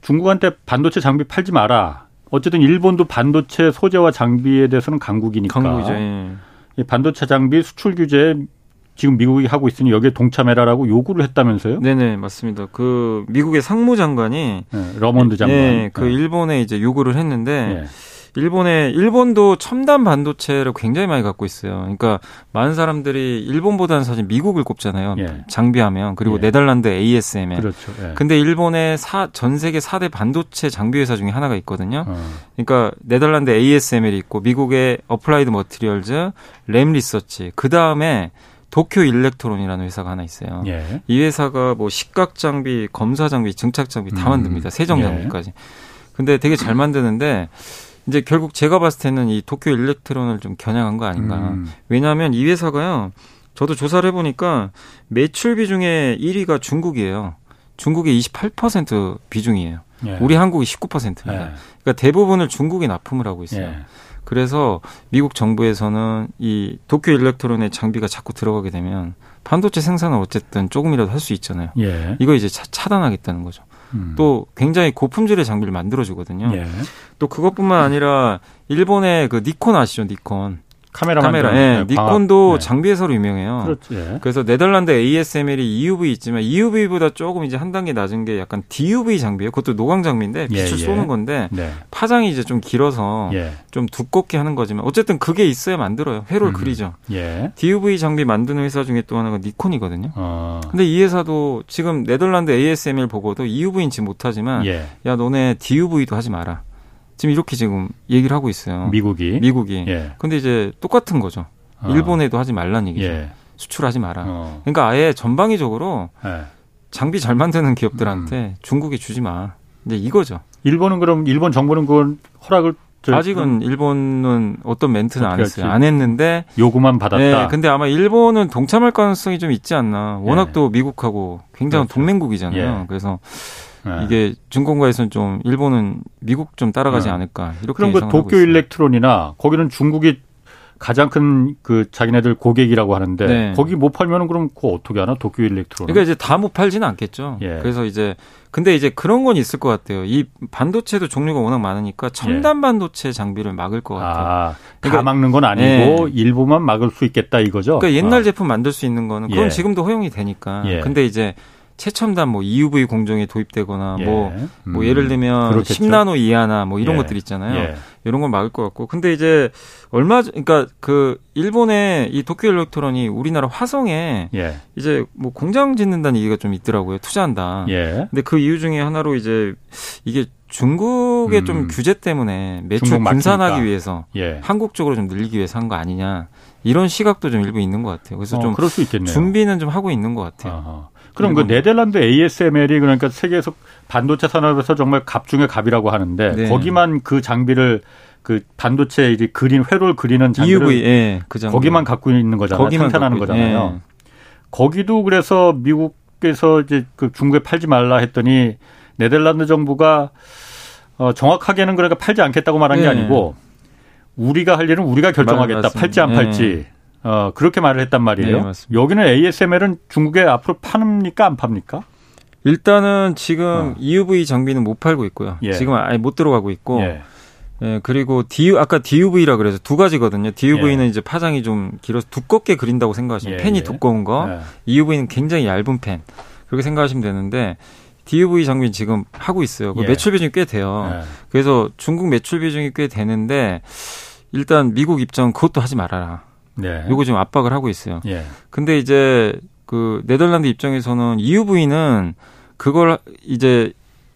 중국한테 반도체 장비 팔지 마라. 어쨌든 일본도 반도체 소재와 장비에 대해서는 강국이니까. 강국이죠. 예. 반도체 장비 수출 규제 지금 미국이 하고 있으니 여기에 동참해라라고 요구를 했다면서요? 네네 맞습니다. 그 미국의 상무장관이 네, 러몬도 장관, 네, 그 네. 일본에 이제 요구를 했는데. 네. 일본에 일본도 첨단 반도체를 굉장히 많이 갖고 있어요. 그러니까 많은 사람들이 일본보다는 사실 미국을 꼽잖아요. 예. 장비하면 그리고 예. 네덜란드 ASML. 그렇죠. 예. 근데 일본의 사, 전 세계 4대 반도체 장비 회사 중에 하나가 있거든요. 어. 그러니까 네덜란드 ASML이 있고 미국의 어플라이드 머티리얼즈, 램 리서치. 그다음에 도쿄 일렉트론이라는 회사가 하나 있어요. 예. 이 회사가 뭐 식각 장비, 검사 장비, 증착 장비 다 음. 만듭니다. 세정 예. 장비까지. 근데 되게 잘 만드는데 이제 결국 제가 봤을 때는 이 도쿄 일렉트론을 좀 겨냥한 거 아닌가. 음. 왜냐하면 이 회사가요. 저도 조사를 해보니까 매출 비중의 1위가 중국이에요. 중국의 28% 비중이에요. 예. 우리 한국이 19%입니다. 예. 그러니까 대부분을 중국에 납품을 하고 있어요. 예. 그래서 미국 정부에서는 이 도쿄 일렉트론의 장비가 자꾸 들어가게 되면 반도체 생산을 어쨌든 조금이라도 할 수 있잖아요. 예. 이거 이제 차, 단하겠다는 거죠. 음. 또 굉장히 고품질의 장비를 만들어주거든요. 예. 또 그것뿐만 아니라 일본의 그 니콘 아시죠? 니콘. 카메라 카메라. 예. 네, 니콘도 네. 장비 회사로 유명해요. 그렇지. 예. 그래서 네덜란드 ASML이 EUV 있지만 EUV보다 조금 이제 한 단계 낮은 게 약간 DUV 장비예요. 그것도 노광 장비인데 빛을 예, 예. 쏘는 건데 네. 파장이 이제 좀 길어서 예. 좀 두껍게 하는 거지만 어쨌든 그게 있어야 만들어요. 회로를 음. 그리죠. 예. DUV 장비 만드는 회사 중에 또 하나가 니콘이거든요. 어. 근데 이 회사도 지금 네덜란드 ASML 보고도 EUV인지 못하지만 예. 야 너네 DUV도 하지 마라. 지금 이렇게 지금 얘기를 하고 있어요. 미국이. 미국이. 예. 근데 이제 똑같은 거죠. 어. 일본에도 하지 말란 얘기죠. 예. 수출하지 마라. 어. 그러니까 아예 전방위적으로 예. 장비 잘 만드는 기업들한테 음. 중국에 주지 마. 이제 이거죠. 일본은 그럼 일본 정부는 그건 허락을 아직은 일본은 어떤 멘트는 안 했어요. 안 했는데 요구만 받았다. 네, 근데 아마 일본은 동참할 가능성이 좀 있지 않나. 워낙 예. 또 미국하고 굉장히 그렇죠. 동맹국이잖아요. 예. 그래서 네. 이게 증권가에서는 좀 일본은 미국 좀 따라가지 네. 않을까 이렇게 그럼 그 도쿄 일렉트론이나 거기는 중국이 가장 큰 그 자기네들 고객이라고 하는데 네. 거기 못 팔면은 그럼 그거 어떻게 하나 도쿄 일렉트론? 그러니까 이제 다 못 팔지는 않겠죠. 예. 그래서 이제 근데 이제 그런 건 있을 것 같아요. 이 반도체도 종류가 워낙 많으니까 첨단 예. 반도체 장비를 막을 것 같아요. 아, 그러니까, 다 막는 건 아니고 예. 일부만 막을 수 있겠다 이거죠. 그러니까 옛날 어. 제품 만들 수 있는 거는 그건 예. 지금도 허용이 되니까. 예. 근데 이제 최첨단 뭐 EUV 공정에 도입되거나 예. 뭐, 뭐 음. 예를 들면 그렇겠죠. 10나노 이하나 뭐 이런 예. 것들 있잖아요. 예. 이런 건 막을 것 같고. 근데 이제 얼마 그러니까 그 일본의 이 도쿄 일렉트론이 우리나라 화성에 예. 이제 뭐 공장 짓는다는 얘기가 좀 있더라고요. 투자한다. 예. 근데 그 이유 중에 하나로 이제 이게 중국의 음. 좀 규제 때문에 매출 분산하기 위해서 예. 한국 쪽으로 좀 늘리기 위해서 한 거 아니냐. 이런 시각도 좀 일부 있는 것 같아요. 그래서 어, 좀. 준비는 좀 하고 있는 것 같아요. 아하. 그럼 그 네덜란드 ASML이 그러니까 세계에서 반도체 산업에서 정말 갑 중의 갑이라고 하는데 네. 거기만 그 장비를 그 반도체 이제 그린 회로를 그리는 장비를 EUV, 예, 그 장비. 거기만 갖고 있는 거잖아요. 거기만 생산하는 거잖아요. 예. 거기도 그래서 미국에서 이제 그 중국에 팔지 말라 했더니 네덜란드 정부가 어 정확하게는 그러니까 팔지 않겠다고 말한 예. 게 아니고 우리가 할 일은 우리가 결정하겠다. 팔지 안 팔지. 예. 어, 그렇게 말을 했단 말이에요. 네, 여기는 ASML은 중국에 앞으로 파닙니까 안 팝니까? 일단은 지금 어. EUV 장비는 못 팔고 있고요. 예. 지금 아예 못 들어가고 있고. 예. 예, 그리고 D, 아까 DUV라 그래서 두 가지거든요. DUV는 예. 이제 파장이 좀 길어서 두껍게 그린다고 생각하시면 예, 펜이 예. 두꺼운 거. 예. EUV는 굉장히 얇은 펜. 그렇게 생각하시면 되는데 DUV 장비는 지금 하고 있어요. 그 매출 비중이 꽤 돼요. 그래서 중국 매출 비중이 꽤 되는데 일단 미국 입장 그것도 하지 말아라. 네. 요거 지금 압박을 하고 있어요. 예. 근데 이제 그 네덜란드 입장에서는 EUV는 그걸 이제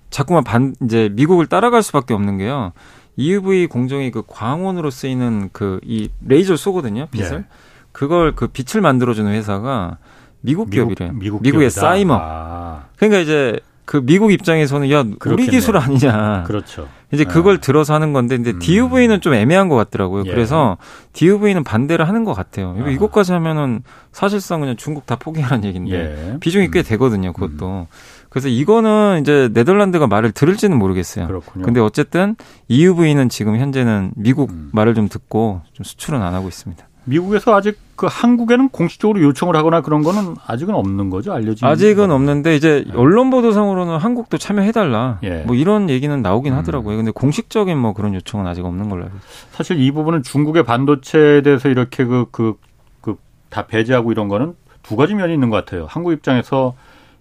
자꾸만 반 이제 미국을 따라갈 수밖에 없는 게요. EUV 공정이 그 광원으로 쓰이는 그 이 레이저 쏘거든요. 빛을. 예. 그걸 그 빛을 만들어 주는 회사가 미국, 기업이래요. 미국, 미국 의 사이머. 아. 그러니까 이제 그 미국 입장에서는 야 그렇겠네요. 우리 기술 아니냐. 그렇죠. 이제 그걸 네. 들어서 하는 건데 근데 음. DUV는 좀 애매한 것 같더라고요. 예. 그래서 DUV는 반대를 하는 것 같아요. 아. 이것까지 하면은 사실상 그냥 중국 다 포기하라는 얘기인데 예. 비중이 꽤 음. 되거든요. 그것도. 음. 그래서 이거는 이제 네덜란드가 말을 들을지는 모르겠어요. 그렇군요. 근데 어쨌든 EUV는 지금 현재는 미국 음. 말을 좀 듣고 좀 수출은 안 하고 있습니다. 미국에서 아직 그 한국에는 공식적으로 요청을 하거나 그런 거는 아직은 없는 거죠 알려진 아직은 거. 없는데 이제 네. 언론 보도상으로는 한국도 참여해달라 예. 뭐 이런 얘기는 나오긴 음. 하더라고요 근데 공식적인 뭐 그런 요청은 아직 없는 걸로 알고 사실 이 부분은 중국의 반도체에 대해서 이렇게 그 그 그 다 배제하고 이런 거는 두 가지 면이 있는 것 같아요 한국 입장에서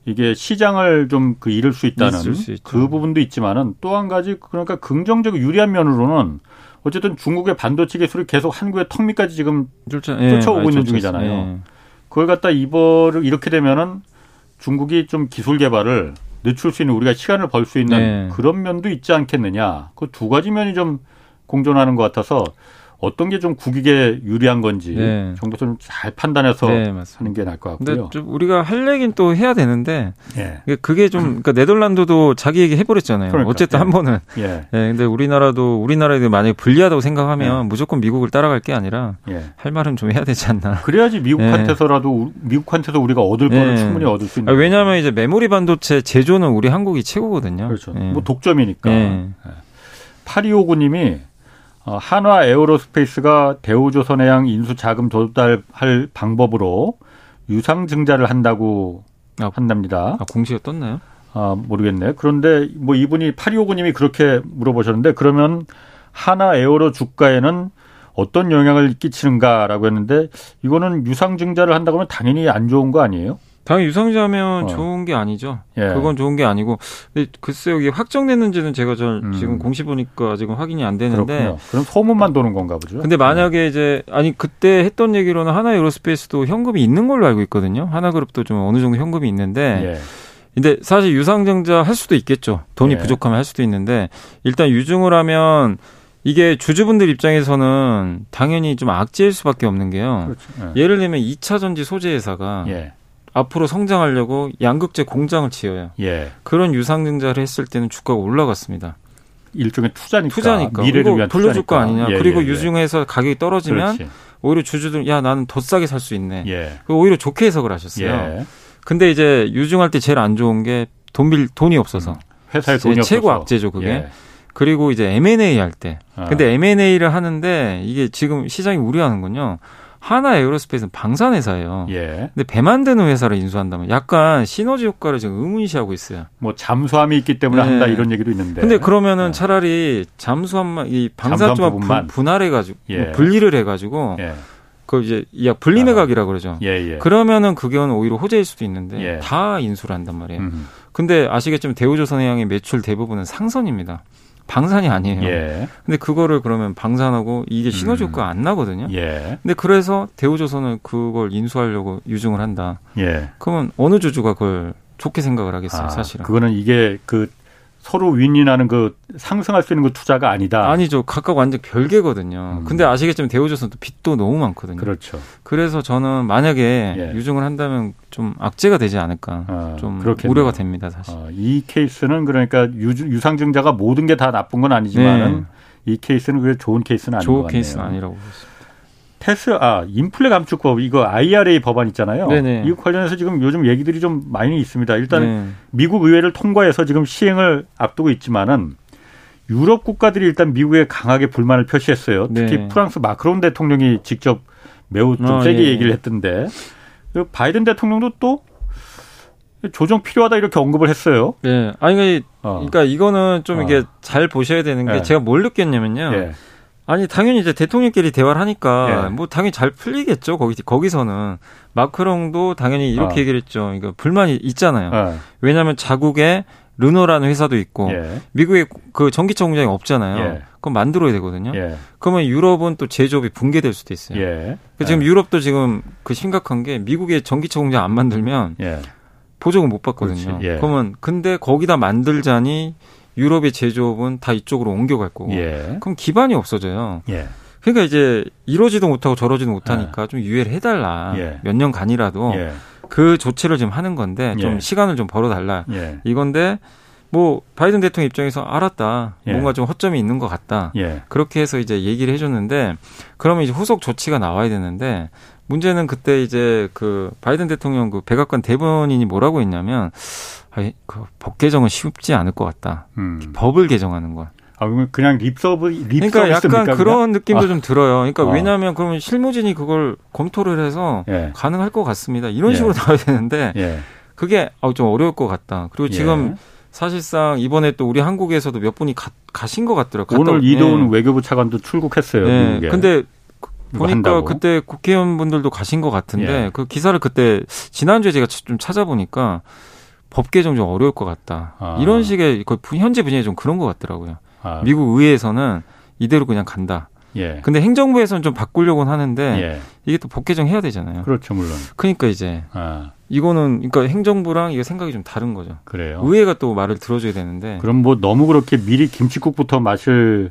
이게 시장을 좀 그 잃을 수 있다는 수 그 부분도 있지만은 또 한 가지 그러니까 긍정적 유리한 면으로는 어쨌든 중국의 반도체 기술이 계속 한국의 턱 밑까지 지금 쫓아, 예, 쫓아오고 있는 중이잖아요. 예. 그걸 갖다 이거를 이렇게 되면은 중국이 좀 기술 개발을 늦출 수 있는 우리가 시간을 벌 수 있는 네. 그런 면도 있지 않겠느냐. 그 두 가지 면이 좀 공존하는 것 같아서 어떤 게 좀 국익에 유리한 건지 네. 정부에서 좀 잘 판단해서 네, 하는 게 나을 것 같고요. 근데 좀 우리가 할 얘기는 또 해야 되는데 예. 그게 좀 그러니까 네덜란드도 자기 얘기 해버렸잖아요. 그러니까. 어쨌든 예. 한 번은. 예. 예. 근데 우리나라도 우리나라에 만약에 불리하다고 생각하면 예. 무조건 미국을 따라갈 게 아니라 예. 할 말은 좀 해야 되지 않나. 그래야지 미국한테서라도 미국한테서 우리가 얻을 거는 충분히 얻을 수 있는. 아, 왜냐하면 이제 메모리 반도체 제조는 우리 한국이 최고거든요. 그렇죠. 뭐 독점이니까. 8259님이 어, 한화 에어로스페이스가 대우조선해양 인수 자금 조달할 방법으로 유상 증자를 한다고 아, 한답니다. 아, 공시가 떴나요? 아, 모르겠네. 그런데 뭐 이분이 8259님이 그렇게 물어보셨는데 그러면 하나 에어로 주가에는 어떤 영향을 끼치는가라고 했는데 이거는 유상증자를 한다고 하면 당연히 안 좋은 거 아니에요? 당연히 유상자면 어. 좋은 게 아니죠. 예. 그건 좋은 게 아니고. 근데 글쎄요, 이게 확정됐는지는 제가 저 음. 지금 공시 보니까 지금 확인이 안 되는데. 그렇군요. 그럼 소문만 도는 건가 보죠. 근데 만약에 이제 아니 그때 했던 얘기로는 하나 에어로스페이스도 현금이 있는 걸로 알고 있거든요. 하나그룹도 좀 어느 정도 현금이 있는데. 예. 근데 사실 유상증자 할 수도 있겠죠. 돈이 예. 부족하면 할 수도 있는데 일단 유증을 하면 이게 주주분들 입장에서는 당연히 좀 악재일 수밖에 없는 게요. 그렇죠. 예. 예를 들면 2차 전지 소재 회사가 예. 앞으로 성장하려고 양극재 공장을 지어요. 예. 그런 유상증자를 했을 때는 주가가 올라갔습니다. 일종의 투자니까. 투자니까. 미래를 위한 돌려줄 거 아니냐. 예, 그리고 예, 예. 유증해서 가격이 떨어지면 그렇지. 오히려 주주들 야 나는 더 싸게 살 수 있네. 예. 오히려 좋게 해석을 하셨어요. 예. 근데 이제 유증할 때 제일 안 좋은 게 돈 빌 돈이 없어서. 음. 회사에 돈이 없어서. 최고 악재죠 그게. 예. 그리고 이제 M&A 할 때. 아. 근데 M&A를 하는데 이게 지금 시장이 우려하는군요. 하나 에어로스페이스는 방산 회사예요. 예. 근데 배 만드는 회사를 인수한다면 약간 시너지 효과를 지금 의문시하고 있어요. 뭐 잠수함이 있기 때문에 네. 한다 이런 얘기도 있는데. 근데 그러면은 네. 차라리 잠수함만 이 방산조만 분할해 가지고 예. 뭐 분리를 해 가지고 예. 그 이제 야 분리매각이라 고 그러죠. 예, 예. 그러면은 그게 오히려 호재일 수도 있는데 예. 다 인수를 한단 말이에요. 음. 근데 아시겠지만 대우조선해양의 매출 대부분은 상선입니다. 방산이 아니에요. 예. 근데 그거를 그러면 방산하고 이게 시너지 효과가 음. 안 나거든요. 예. 근데 그래서 대우조선은 그걸 인수하려고 유증을 한다. 예. 그러면 어느 주주가 그걸 좋게 생각을 하겠어요, 아, 사실은. 그거는 이게 그 서로 윈윈하는 그 상승할 수 있는 그 투자가 아니다. 아니죠. 각각 완전 별개거든요. 음. 근데 아시겠지만 대우조선 도 빚도 너무 많거든요. 그렇죠. 그래서 저는 만약에 예. 유증을 한다면 좀 악재가 되지 않을까. 아, 좀 그렇겠네요. 우려가 됩니다, 사실. 아, 이 케이스는 그러니까 유, 상증자가 모든 게 다 나쁜 건 아니지만은 네. 이 케이스는 그게 좋은 케이스는 아닌. 좋은 케이스는 아니라고 보습니다 테스 아 인플레 감축법 이거 IRA 법안 있잖아요. 네네. 이거 관련해서 지금 요즘 얘기들이 좀 많이 있습니다. 일단 네. 미국 의회를 통과해서 지금 시행을 앞두고 있지만은 유럽 국가들이 일단 미국에 강하게 불만을 표시했어요. 특히 네. 프랑스 마크론 대통령이 직접 매우 좀 아, 세게 예. 얘기를 했던데 바이든 대통령도 또 조정 필요하다 이렇게 언급을 했어요. 네. 아니 어. 그러니까 이거는 좀 어. 이게 잘 보셔야 되는 게 네. 제가 뭘 느꼈냐면요. 네. 아니 당연히 이제 대통령끼리 대화를 하니까 예. 뭐 당연히 잘 풀리겠죠. 거기 거기서는 마크롱도 당연히 이렇게 어. 얘기를 했죠. 이거 불만이 있잖아요. 어. 왜냐하면 자국의 르노라는 회사도 있고 예. 미국에 그 전기차 공장이 없잖아요. 예. 그럼 만들어야 되거든요. 예. 그러면 유럽은 또 제조업이 붕괴될 수도 있어요. 예. 지금 예. 유럽도 지금 그 심각한 게 미국의 전기차 공장 안 만들면 예. 보조금 못 받거든요. 예. 그러면 근데 거기다 만들자니 유럽의 제조업은 다 이쪽으로 옮겨갈 거고 그럼 기반이 없어져요. 그러니까 이제 이러지도 못하고 저러지도 못하니까 좀 유예를 해달라. 몇 년간이라도. 그 조치를 지금 하는 건데 좀 예. 시간을 좀 벌어달라 예. 이건데 뭐 바이든 대통령 입장에서 알았다 예. 뭔가 좀 허점이 있는 것 같다 예. 그렇게 해서 이제 얘기를 해줬는데 그러면 이제 후속 조치가 나와야 되는데 문제는 그때 이제 그 바이든 대통령 그 백악관 대변인이 뭐라고 했냐면 법 개정은 쉽지 않을 것 같다 음. 법을 개정하는 건 아, 그러면 그냥 립서브, 립 그러니까 약간 그냥? 그런 느낌도 아. 좀 들어요. 그러니까 어. 왜냐하면 그러면 실무진이 그걸 검토를 해서 예. 가능할 것 같습니다. 이런 예. 식으로 나와야 되는데 예. 그게 아, 좀 어려울 것 같다. 그리고 예. 지금 사실상 이번에 또 우리 한국에서도 몇 분이 가, 가신 것 같더라고요. 오늘 이도훈 예. 외교부 차관도 출국했어요. 네. 근데 보니까 한다고. 그때 국회의원분들도 가신 것 같은데 예. 그 기사를 그때 지난주에 제가 좀 찾아보니까 법 개정 좀 어려울 것 같다. 아. 이런 식의 현재 분위기 좀 그런 것 같더라고요. 아. 미국 의회에서는 이대로 그냥 간다. 예. 근데 행정부에서는 좀 바꾸려고는 하는데 예. 이게 또 법 개정 해야 되잖아요. 그렇죠, 물론. 그러니까 이제 아. 이거는 그러니까 행정부랑 이게 생각이 좀 다른 거죠. 그래요. 의회가 또 말을 들어줘야 되는데. 그럼 뭐 너무 그렇게 미리 김치국부터 마실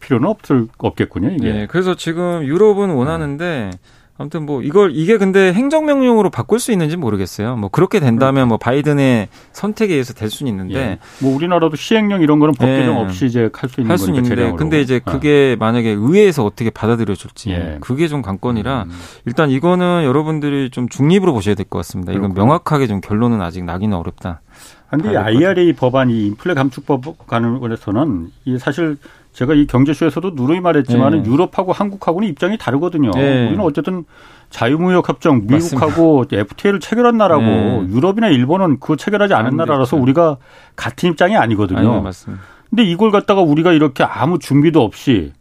필요는 없을 없겠군요, 이게. 예. 그래서 지금 유럽은 원하는데 음. 아무튼 뭐 이걸 이게 근데 행정명령으로 바꿀 수 있는지 모르겠어요. 뭐 그렇게 된다면 뭐 바이든의 선택에 의해서 될 수는 있는데 예. 뭐 우리나라도 시행령 이런 거는 법 개정 예. 없이 이제 할 수 있는 할수 있는데 재량으로. 근데 이제 아. 그게 아. 만약에 의회에서 어떻게 받아들여질지 예. 그게 좀 관건이라 음. 일단 이거는 여러분들이 좀 중립으로 보셔야 될 것 같습니다. 이건 그렇구나. 명확하게 좀 결론은 아직 나기는 어렵다. 근데 IRA 법안이 인플레 감축법 관련해서는 이 사실 제가 이 경제쇼에서도 누누이 말했지만 네. 유럽하고 한국하고는 입장이 다르거든요. 네. 우리는 어쨌든 자유무역 협정 미국하고 맞습니다. FTA를 체결한 나라고 네. 유럽이나 일본은 그거 체결하지 않은 나라라서 우리가 같은 입장이 아니거든요. 아니, 맞습니다. 근데 이걸 갖다가 우리가 이렇게 아무 준비도 없이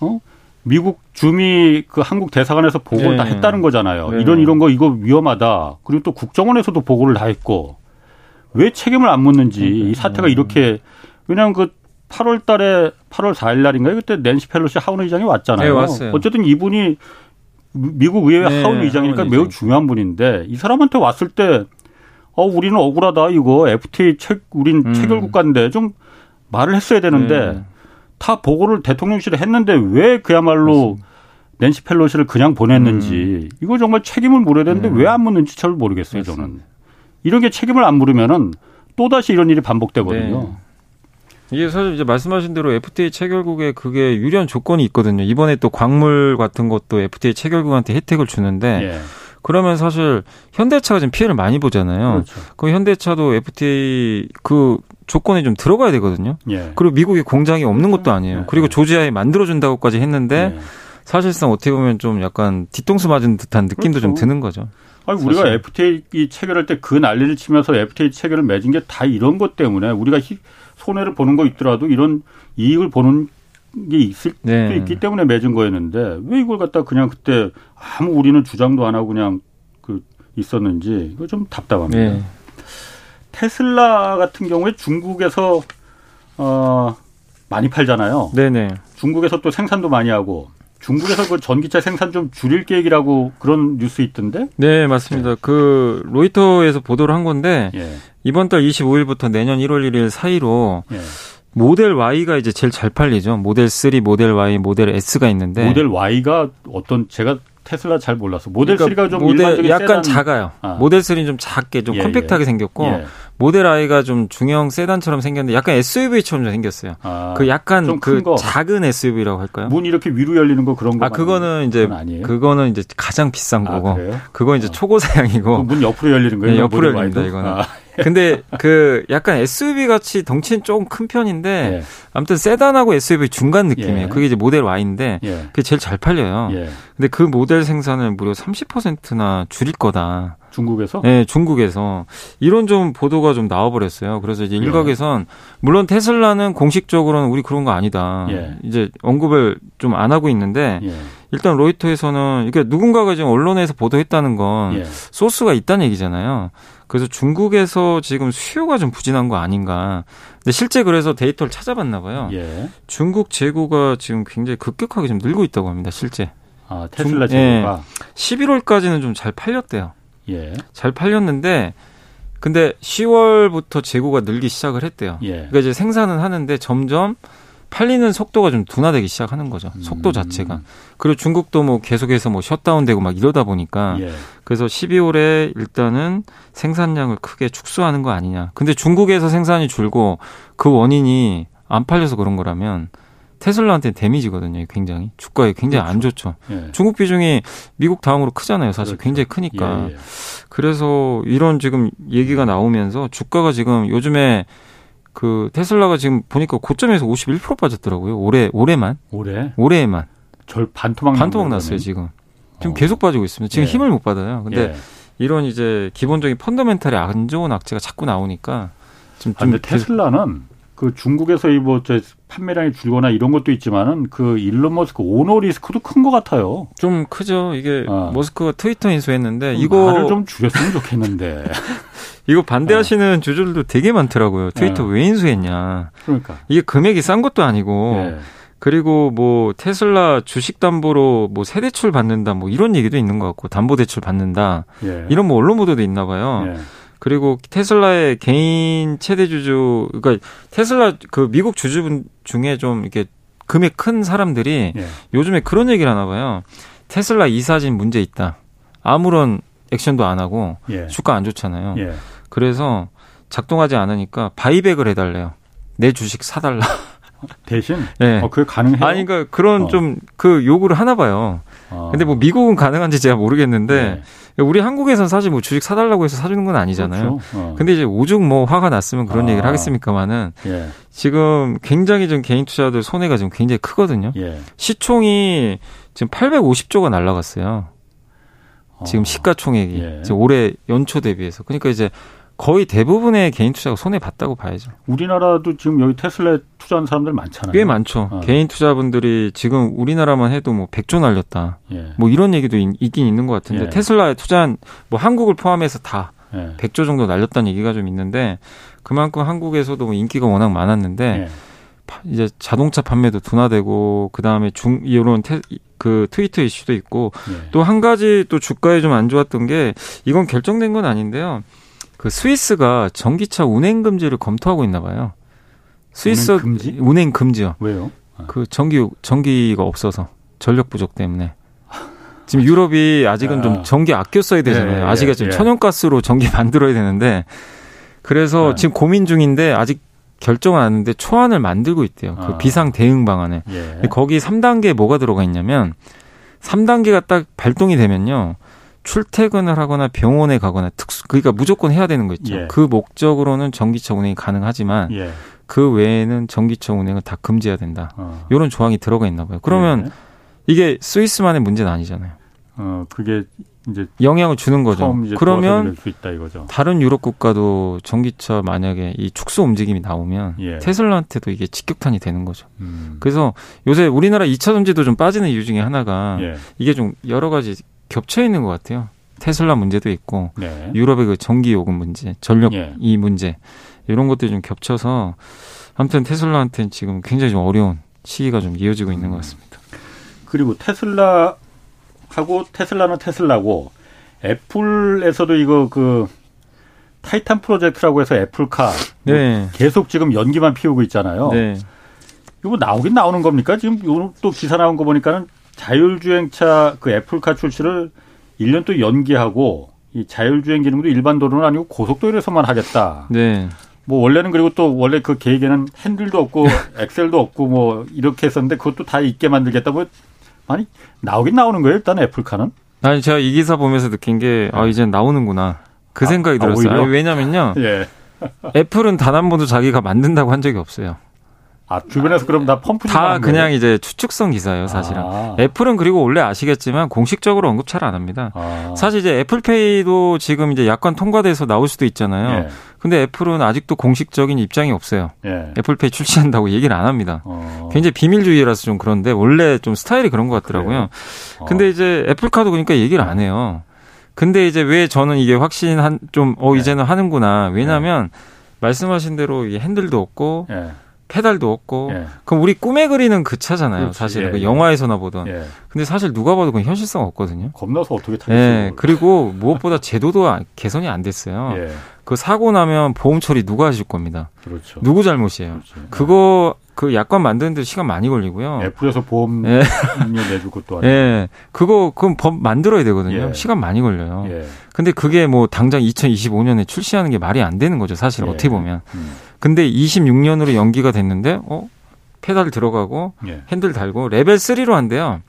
어? 미국 주미 그 한국 대사관에서 보고를 다 네. 했다는 거잖아요. 네. 이런 이런 거 이거 위험하다. 그리고 또 국정원에서도 보고를 다 했고 왜 책임을 안 묻는지 이 사태가 이렇게 왜냐하면 그 8월 달에 8월 4일 날인가요? 그때 낸시 펠로시 하원 의장이 왔잖아요. 네, 왔어요. 어쨌든 이분이 미국 의회 네, 하원 의장이니까 하원 매우 의장. 중요한 분인데 이 사람한테 왔을 때 어, 우리는 억울하다. 이거 FTA 책, 우린 음. 체결 국가인데 좀 말을 했어야 되는데 네. 다 보고를 대통령실에 했는데 왜 그야말로 맞습니다. 낸시 펠로시를 그냥 보냈는지 음. 이거 정말 책임을 물어야 되는데 네. 왜안 묻는지 잘 모르겠어요, 맞습니다. 저는. 이런 게 책임을 안 물으면은 또다시 이런 일이 반복되거든요. 네. 이게 사실 이제 말씀하신 대로 FTA 체결국에 그게 유리한 조건이 있거든요. 이번에 또 광물 같은 것도 FTA 체결국한테 혜택을 주는데 예. 그러면 사실 현대차가 지금 피해를 많이 보잖아요. 그렇죠. 그 현대차도 FTA 그 조건에 좀 들어가야 되거든요. 예. 그리고 미국에 공장이 없는 것도 아니에요. 예. 그리고 조지아에 만들어준다고까지 했는데 예. 사실상 어떻게 보면 좀 약간 뒤통수 맞은 듯한 느낌도 그렇죠. 좀 드는 거죠. 아니, 우리가. FTA 체결할 때 그 난리를 치면서 FTA 체결을 맺은 게 다 이런 것 때문에 우리가 손해를 보는 거 있더라도 이런 이익을 보는 게 있을 네. 수 있기 때문에 맺은 거였는데 왜 이걸 갖다 그냥 그때 아무 우리는 주장도 안 하고 그냥 그 있었는지 이거 좀 답답합니다. 네. 테슬라 같은 경우에 중국에서 어 많이 팔잖아요. 네네. 중국에서 또 생산도 많이 하고 중국에서 그 전기차 생산 좀 줄일 계획이라고 그런 뉴스 있던데? 네, 맞습니다. 네. 그 로이터에서 보도를 한 건데 예. 이번 달 25일부터 내년 1월 1일 사이로 예. 모델 Y가 이제 제일 잘 팔리죠. 모델 3, 모델 Y, 모델 S가 있는데 모델 Y가 어떤 제가 테슬라 잘 몰라서 모델 그러니까 3가 좀 모델 약간 세단... 작아요. 아. 모델 3는 좀 작게 좀 예, 컴팩트하게 예. 생겼고 예. 모델 I가 좀 중형 세단처럼 생겼는데 약간 SUV처럼 생겼어요. 아, 그 약간 그 작은 SUV라고 할까요? 문 이렇게 위로 열리는 거 그런 거. 아 그거는 이제 그거는 이제 가장 비싼 아, 거고. 아, 그거 이제 어. 초고사양이고. 문 옆으로 열리는 거예요? 네, 옆으로 열립니다 이거는. 아. 근데 그 약간 SUV 같이 덩치는 조금 큰 편인데 예. 아무튼 세단하고 SUV 중간 느낌이에요. 예. 그게 이제 모델 Y인데 예. 그게 제일 잘 팔려요. 예. 근데 그 모델 생산을 무려 30%나 줄일 거다. 중국에서? 네, 중국에서 이런 좀 보도가 좀 나와버렸어요. 그래서 이제 예. 일각에선 물론 테슬라는 공식적으로는 우리 그런 거 아니다. 예. 이제 언급을 좀 안 하고 있는데 예. 일단 로이터에서는 이게 누군가가 지금 언론에서 보도했다는 건 소스가 있다는 얘기잖아요. 그래서 중국에서 지금 수요가 좀 부진한 거 아닌가. 근데 실제 그래서 데이터를 찾아봤나 봐요. 예. 중국 재고가 지금 굉장히 급격하게 좀 늘고 있다고 합니다. 실제. 아, 테슬라 재고가 예. 11월까지는 좀 잘 팔렸대요. 예. 잘 팔렸는데 근데 10월부터 재고가 늘기 시작을 했대요. 예. 그러니까 이제 생산은 하는데 점점 팔리는 속도가 좀 둔화되기 시작하는 거죠. 속도 음. 자체가. 그리고 중국도 뭐 계속해서 뭐 셧다운되고 막 이러다 보니까 예. 그래서 12월에 일단은 생산량을 크게 축소하는 거 아니냐. 근데 중국에서 생산이 줄고 그 원인이 안 팔려서 그런 거라면 테슬라한테 데미지거든요. 굉장히 주가에 굉장히 그렇죠. 안 좋죠. 예. 중국 비중이 미국 다음으로 크잖아요. 사실 그렇죠. 굉장히 크니까. 예, 예. 그래서 이런 지금 얘기가 나오면서 주가가 지금 요즘에 그 테슬라가 지금 보니까 고점에서 51% 빠졌더라고요. 올해 올해만. 올해? 올해에만. 절 반토막 반토막 났어요, 지금. 지금 어. 계속 빠지고 있습니다. 지금 예. 힘을 못 받아요. 근데 예. 이런 이제 기본적인 펀더멘탈이 안 좋은 악재가 자꾸 나오니까 좀, 아, 근데 테슬라는 그 중국에서 이뭐저 판매량이 줄거나 이런 것도 있지만은 그 일론 머스크 오너 리스크도 큰 것 같아요. 좀 크죠. 이게 어. 머스크가 트위터 인수했는데 이거 말을 좀 줄였으면 좋겠는데 이거 반대하시는 어. 주주들도 되게 많더라고요. 트위터 네. 왜 인수했냐. 그러니까 이게 금액이 싼 것도 아니고. 네. 그리고 뭐 테슬라 주식 담보로 뭐 세대출 받는다 뭐 이런 얘기도 있는 것 같고 담보 대출 받는다 예. 이런 뭐 언론 보도도 있나 봐요. 예. 그리고 테슬라의 개인 최대 주주 그러니까 테슬라 그 미국 주주분 중에 좀 이렇게 금액 큰 사람들이 예. 요즘에 그런 얘기를 하나 봐요. 테슬라 이사진 문제 있다. 아무런 액션도 안 하고 예. 주가 안 좋잖아요. 예. 그래서 작동하지 않으니까 바이백을 해달래요. 내 주식 사달라. 대신? 네. 어, 그게 가능해요? 아니, 그러니까 그런 어. 좀그 요구를 하나 봐요. 어. 근데 뭐 미국은 가능한지 제가 모르겠는데 네. 우리 한국에서는 사실 뭐 주식 사달라고 해서 사주는 건 아니잖아요. 그렇죠. 어. 근데 이제 오죽 뭐 화가 났으면 그런 아. 얘기를 하겠습니까만은 예. 지금 굉장히 좀 개인 투자들 손해가 지금 굉장히 크거든요. 예. 시총이 지금 850조가 날라갔어요. 지금 어. 시가총액이 예. 올해 연초 대비해서 그러니까 이제 거의 대부분의 개인 투자가 손해 봤다고 봐야죠. 우리나라도 지금 여기 테슬라에 투자하는 사람들 많잖아요. 꽤 많죠. 어. 개인 투자분들이 지금 우리나라만 해도 뭐 100조 날렸다. 예. 뭐 이런 얘기도 있, 긴 있는 것 같은데 예. 테슬라에 투자한 뭐 한국을 포함해서 다 예. 100조 정도 날렸다는 얘기가 좀 있는데 그만큼 한국에서도 뭐 인기가 워낙 많았는데 예. 이제 자동차 판매도 둔화되고 그다음에 중 이런 테, 그 트위터 이슈도 있고 예. 또한 가지 또 주가에 좀 안 좋았던 게 이건 결정된 건 아닌데요. 그 스위스가 전기차 운행 금지를 검토하고 있나 봐요. 스위스 운행 금지? 운행 금지요. 왜요? 아. 그 전기 전기가 없어서 전력 부족 때문에. 지금 유럽이 아직은 아. 좀 전기 아껴 써야 되잖아요. 예, 예, 아직은 지금 예. 천연가스로 전기 만들어야 되는데 그래서 예. 지금 고민 중인데 아직 결정은 안 했는데 초안을 만들고 있대요. 그 아. 비상 대응 방안에. 예. 거기 3단계에 뭐가 들어가 있냐면 3단계가 딱 발동이 되면요. 출퇴근을 하거나 병원에 가거나 특수 그러니까 무조건 해야 되는 거 있죠. 예. 그 목적으로는 전기차 운행이 가능하지만 예. 그 외에는 전기차 운행을 다 금지해야 된다. 어. 이런 조항이 들어가 있나 봐요. 그러면 예. 이게 스위스만의 문제는 아니잖아요. 어, 그게 이제 영향을 주는 거죠. 그러면 다른 유럽 국가도 전기차 만약에 이 축소 움직임이 나오면 예. 테슬라한테도 이게 직격탄이 되는 거죠. 음. 그래서 요새 우리나라 2차 전지도 좀 빠지는 이유 중에 하나가 예. 이게 좀 여러 가지 겹쳐 있는 것 같아요. 테슬라 문제도 있고 네. 유럽의 그 전기 요금 문제, 전력 예. 이 문제 이런 것들이 좀 겹쳐서 아무튼 테슬라한테는 지금 굉장히 좀 어려운 시기가 좀 이어지고 있는 것 같습니다. 그리고 테슬라 하고 테슬라는 테슬라고 애플에서도 이거 그 타이탄 프로젝트라고 해서 애플카 뭐 네. 계속 지금 연기만 피우고 있잖아요. 네. 이거 나오긴 나오는 겁니까? 지금 또 기사 나온 거 보니까는 자율주행차 그 애플카 출시를 1년 또 연기하고 이 자율주행 기능도 일반 도로는 아니고 고속도로에서만 하겠다. 네. 뭐 원래는 그리고 또 원래 그 계획에는 핸들도 없고 엑셀도 없고 뭐 이렇게 했었는데 그것도 다 있게 만들겠다. 뭐 아니 나오긴 나오는 거예요 일단 애플카는. 아니 제가 이 기사 보면서 느낀 게아 네. 이제 나오는구나 그 아, 생각이 아, 들었어요. 아, 아니, 왜냐면요. 예. 애플은 단 한 번도 자기가 만든다고 한 적이 없어요. 아, 주변에서 그럼 다 펌프 다 그냥 이제 추측성 기사예요, 사실은. 아. 애플은 그리고 원래 아시겠지만 공식적으로 언급 잘 안 합니다. 아. 사실 이제 애플페이도 지금 이제 약관 통과돼서 나올 수도 있잖아요. 예. 근데 애플은 아직도 공식적인 입장이 없어요. 예. 애플페이 출시한다고 얘기를 안 합니다. 어. 굉장히 비밀주의라서 좀 그런데 원래 좀 스타일이 그런 것 같더라고요. 어. 근데 이제 애플카도 그러니까 얘기를 안 해요. 근데 이제 왜 저는 이게 확신 한 좀어 네. 이제는 하는구나. 왜냐면 네. 말씀하신 대로 이 핸들도 없고 네. 페달도 없고 예. 그럼 우리 꿈에 그리는 그 차잖아요. 사실 예, 그 예. 영화에서나 보던. 예. 근데 사실 누가 봐도 그건 현실성 없거든요. 겁나서 어떻게 타겠어요? 예. 그리고 무엇보다 제도도 개선이 안 됐어요. 예. 그 사고 나면 보험 처리 누가 하실 겁니다. 그렇죠. 누구 잘못이에요? 그렇죠. 그거 그 약관 만드는데 시간 많이 걸리고요. 애플에서 보험 예. 내줄 것도 아니고. 예. 그거 그럼 법 만들어야 되거든요. 예. 시간 많이 걸려요. 예. 근데 그게 뭐 당장 2025년에 출시하는 게 말이 안 되는 거죠. 사실 예. 어떻게 보면. 음. 근데 26년으로 연기가 됐는데 어 페달 들어가고 예. 핸들 달고 레벨 3로 한대요.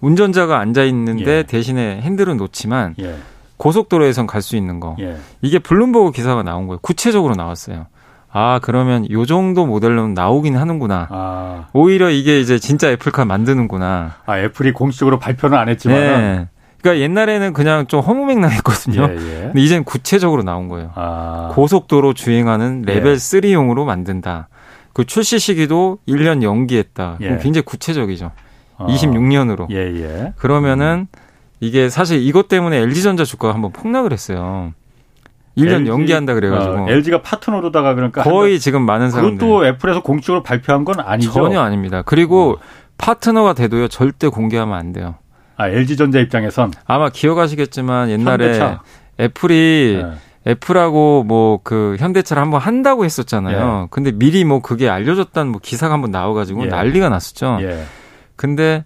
운전자가 앉아 있는데 예. 대신에 핸들은 놓지만 예. 고속도로에선 갈 수 있는 거. 예. 이게 블룸버그 기사가 나온 거예요. 구체적으로 나왔어요. 아, 그러면 요 정도 모델로는 나오긴 하는구나. 아. 오히려 이게 이제 진짜 애플카 만드는구나. 아, 애플이 공식적으로 발표는 안 했지만. 네. 그러니까 옛날에는 그냥 좀 허무맹랑했거든요. 예, 예. 근데 이젠 구체적으로 나온 거예요. 아. 고속도로 주행하는 레벨 예. 3용으로 만든다. 그 출시 시기도 1년 연기했다. 예. 굉장히 구체적이죠. 어. 26년으로. 예, 예. 그러면은 이게 사실 이것 때문에 LG전자 주가가 한번 폭락을 했어요. 1년 LG, 연기한다 그래가지고. 어, LG가 파트너로다가 그러니까 거의 지금 많은 사람들. 그것도 애플에서 공식적으로 발표한 건 아니죠. 전혀 아닙니다. 그리고 어. 파트너가 돼도요 절대 공개하면 안 돼요. 아 LG전자 입장에선 아마 기억하시겠지만 옛날에 현대차. 애플이 네. 애플하고 뭐 그 현대차를 한번 한다고 했었잖아요. 예. 근데 미리 뭐 그게 알려졌다는 뭐 기사가 한번 나와가지고 예. 난리가 났었죠. 예. 근데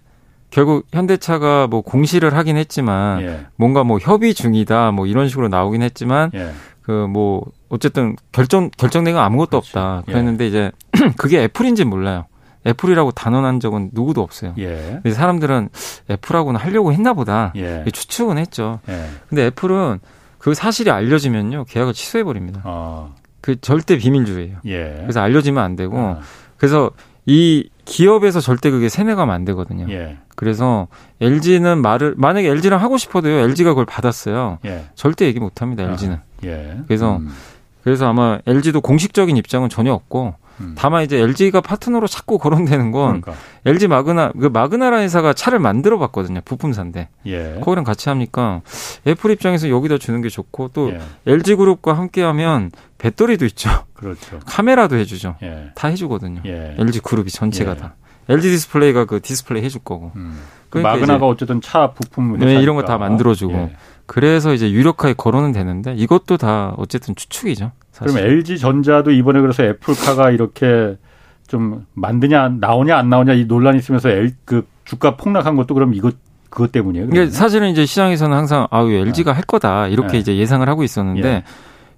결국 현대차가 뭐 공시를 하긴 했지만 예. 뭔가 뭐 협의 중이다 뭐 이런 식으로 나오긴 했지만 예. 그뭐 어쨌든 결정 결정된 건 아무것도 그렇죠. 없다. 예. 그랬는데 이제 그게 애플인지 몰라요. 애플이라고 단언한 적은 누구도 없어요. 예. 사람들은 애플하고는 하려고 했나 보다. 예. 추측은 했죠. 예. 근데 애플은 그 사실이 알려지면요 계약을 취소해 버립니다. 아. 그 절대 비밀주의예요. 예. 그래서 알려지면 안 되고 아. 그래서 이 기업에서 절대 그게 세뇌가면 안 되거든요. 예. 그래서 LG는 말을 만약에 LG랑 하고 싶어도요. LG가 그걸 받았어요. 예. 절대 얘기 못 합니다. LG는. 아, 예. 그래서 음. 그래서 아마 LG도 공식적인 입장은 전혀 없고 음. 다만 이제 LG가 파트너로 자꾸 거론되는 건 그러니까. LG 마그나 그 마그나라는 회사가 차를 만들어 봤거든요. 부품사인데. 예. 거기랑 같이 합니까? 애플 입장에서 여기다 주는 게 좋고 또 예. LG 그룹과 함께 하면 배터리도 있죠. 그렇죠. 카메라도 해 주죠. 예. 다해 주거든요. 예. LG 그룹이 전체가 예. 다. LG 디스플레이가 그 디스플레이 해줄 거고. 음. 그러니까 마그나가 어쨌든 차 부품 네, 이런 거 다 만들어 주고. 예. 그래서 이제 유력하게 거론은 되는데 이것도 다 어쨌든 추측이죠. 사실. 그럼 LG 전자도 이번에 그래서 애플카가 이렇게 좀 만드냐 나오냐 안 나오냐 이 논란이 있으면서 L, 그 주가 폭락한 것도 그럼 이것 그것 때문이에요. 그러면? 사실은 이제 시장에서는 항상 아유 LG가 네. 할 거다 이렇게 네. 이제 예상을 하고 있었는데 예.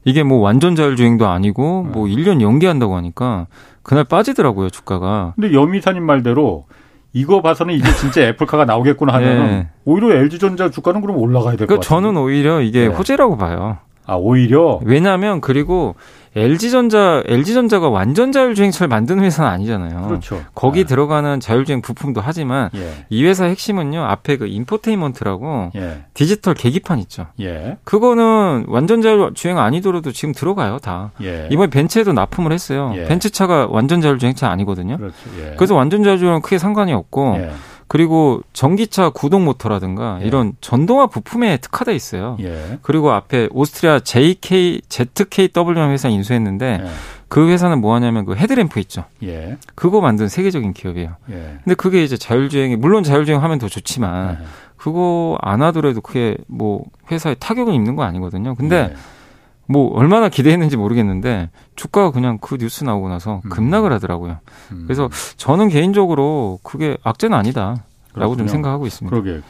이게 뭐 완전 자율주행도 아니고 네. 뭐 1년 연기한다고 하니까 그날 빠지더라고요 주가가. 근데 여미사님 말대로 이거 봐서는 이제 진짜 애플카가 나오겠구나 하면은 네. 오히려 LG전자 주가는 그럼 올라가야 될것 그러니까 같아요. 저는 오히려 이게 네. 호재라고 봐요. 아 오히려 왜냐하면 그리고 LG전자 LG전자가 완전 자율주행차를 만드는 회사는 아니잖아요. 그렇죠. 거기 네. 들어가는 자율주행 부품도 하지만 예. 이 회사 핵심은요 앞에 그 인포테인먼트라고 예. 디지털 계기판 있죠. 예. 그거는 완전 자율주행 아니더라도 지금 들어가요 다. 예. 이번에 벤츠에도 납품을 했어요. 예. 벤츠 차가 완전 자율주행차 아니거든요. 그렇죠. 예. 그래서 완전 자율주행은 크게 상관이 없고. 그리고 전기차 구동 모터라든가 예. 이런 전동화 부품에 특화돼 있어요. 예. 그리고 앞에 오스트리아 JK ZKW 회사 인수했는데 예. 그 회사는 뭐 하냐면 그 헤드램프 있죠. 예. 그거 만든 세계적인 기업이에요. 예. 근데 그게 이제 자율주행이 물론 자율주행 하면 더 좋지만 예. 그거 안 하더라도 그게 뭐 회사에 타격을 입는 거 아니거든요. 근데 뭐 얼마나 기대했는지 모르겠는데 주가가 그냥 그 뉴스 나오고 나서 음. 급락을 하더라고요. 음. 그래서 저는 개인적으로 그게 악재는 아니다라고 그렇군요. 좀 생각하고 있습니다. 그러게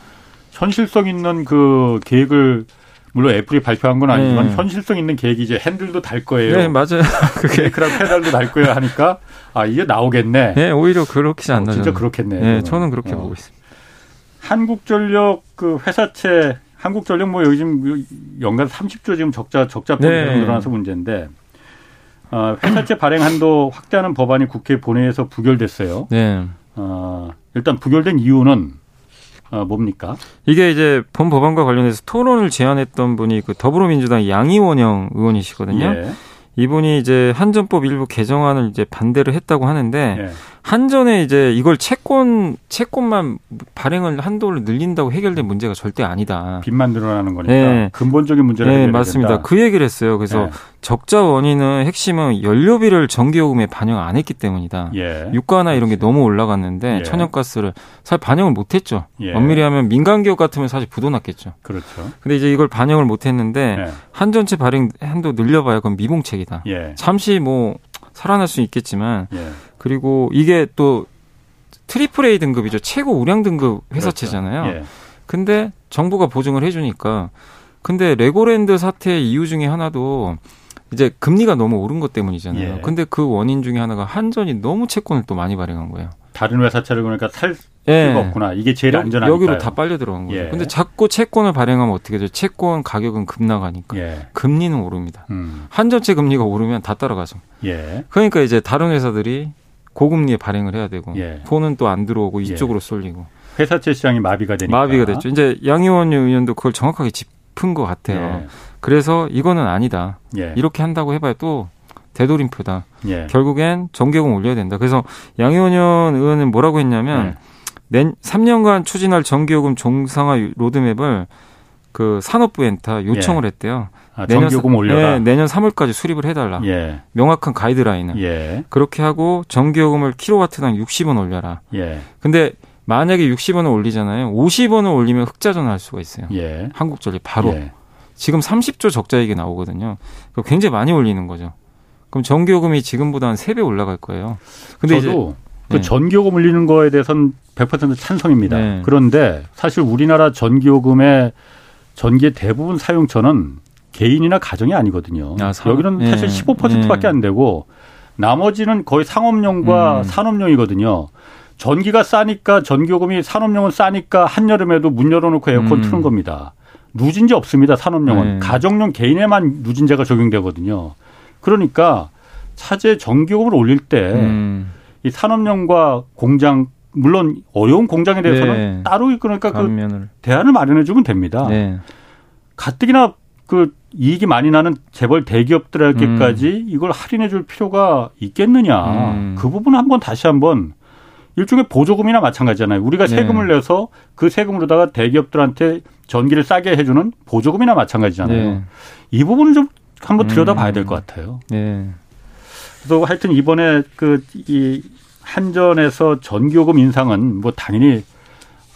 현실성 있는 그 계획을 물론 애플이 발표한 건 아니지만 네. 현실성 있는 계획이 이제 핸들도 달 거예요. 네, 맞아요. 그게 크랑 페달도 달 거예요 하니까 아 이게 나오겠네. 네, 오히려 그렇지 않나. 어, 진짜 그렇겠네. 네, 저는 그렇게 어. 보고 있습니다. 한국전력 그 회사채 한국전력 뭐 요즘 연간 30조 지금 적자 적자 폭이 네. 늘어나서 문제인데 어, 회사채 발행 한도 확대하는 법안이 국회 본회의에서 부결됐어요. 네. 어, 일단 부결된 이유는 어, 뭡니까? 이게 이제 본 법안과 관련해서 토론을 제안했던 분이 그 더불어민주당 양이원영 의원이시거든요. 예. 이분이 이제 한전법 일부 개정안을 이제 반대를 했다고 하는데 예. 한전에 이제 이걸 채권 채권만 발행을 한도를 늘린다고 해결된 문제가 절대 아니다. 빚만 늘어나는 거니까 네. 근본적인 문제를 네, 맞습니다. 된다. 그 얘기를 했어요. 그래서 네. 적자 원인은 핵심은 연료비를 전기요금에 반영 안 했기 때문이다. 예. 유가나 이런 게 너무 올라갔는데 예. 천연가스를 사실 반영을 못 했죠. 예. 엄밀히 하면 민간 기업 같으면 사실 부도 났겠죠. 그렇죠. 근데 이제 이걸 반영을 못 했는데 예. 한전채 발행 한도 늘려봐야 그건 미봉책이다. 예. 잠시 뭐 살아날 수 있겠지만 예. 그리고 이게 또 triple A 등급이죠. 최고 우량 등급 회사채잖아요. 그렇죠. 예. 근데 정부가 보증을 해주니까 근데 레고랜드 사태 이유 중에 하나도 이제 금리가 너무 오른 것 때문이잖아요. 예. 근데 그 원인 중에 하나가 한전이 너무 채권을 또 많이 발행한 거예요. 다른 회사채를 그러니까 살 예. 수가 없구나. 이게 제일 안전하니까 여기로 다 빨려 들어간 거죠. 예. 근데 자꾸 채권을 발행하면 어떻게 돼요? 채권 가격은 급나가니까 예. 금리는 오릅니다. 음. 한전채 금리가 오르면 다 따라가죠. 예. 그러니까 이제 다른 회사들이 고금리에 발행을 해야 되고 예. 돈은 또 안 들어오고 예. 이쪽으로 쏠리고 회사채 시장이 마비가 되니까 마비가 됐죠. 이제 양의원 의원도 그걸 정확하게 짚은 것 같아요. 예. 그래서 이거는 아니다. 이렇게 한다고 해봐야 또 되돌림표다. 예. 결국엔 전기요금 올려야 된다. 그래서 양의원 의원은 뭐라고 했냐면 네. 3년간 추진할 전기요금 종상화 로드맵을 그 산업부 엔타 요청을 예. 했대요. 아, 내년 전기요금 올려라. 네, 내년 3월까지 수립을 해달라. 예. 명확한 가이드라인을. 예. 그렇게 하고 전기요금을 킬로와트당 60원 올려라. 예. 근데 만약에 60원을 올리잖아요. 50원을 올리면 흑자전 할 수가 있어요. 예. 한국전력 바로. 예. 지금 30조 적자 얘기 나오거든요. 굉장히 많이 올리는 거죠. 그럼 전기요금이 지금보다 한 3배 올라갈 거예요. 근데 저도 그 네. 전기요금 올리는 거에 대해서는 100% 찬성입니다. 네. 그런데 사실 우리나라 전기요금의 전기의 대부분 사용처는 개인이나 가정이 아니거든요. 아, 사, 여기는 네. 사실 15%밖에 안 되고 나머지는 거의 상업용과 음. 산업용이거든요. 전기가 싸니까 전기요금이 산업용은 싸니까 한여름에도 문 열어놓고 에어컨 음. 트는 겁니다. 누진제 없습니다. 산업용은 네. 가정용 개인에만 누진제가 적용되거든요. 그러니까 차제 전기요금을 올릴 때이 음. 산업용과 공장 물론 어려운 공장에 대해서는 네. 따로 그러니까 그 대안을 마련해 주면 됩니다. 네. 가뜩이나 그 이익이 많이 나는 재벌 대기업들에게까지 음. 이걸 할인해 줄 필요가 있겠느냐. 음. 그 부분 한번 다시 한번 일종의 보조금이나 마찬가지잖아요. 우리가 네. 세금을 내서 그 세금으로다가 대기업들한테 전기를 싸게 해주는 보조금이나 마찬가지잖아요. 네. 이 부분을 좀 한번 들여다봐야 될것 음. 같아요. 네. 그래서 하여튼 이번에 그 이 한전에서 전기요금 인상은 뭐 당연히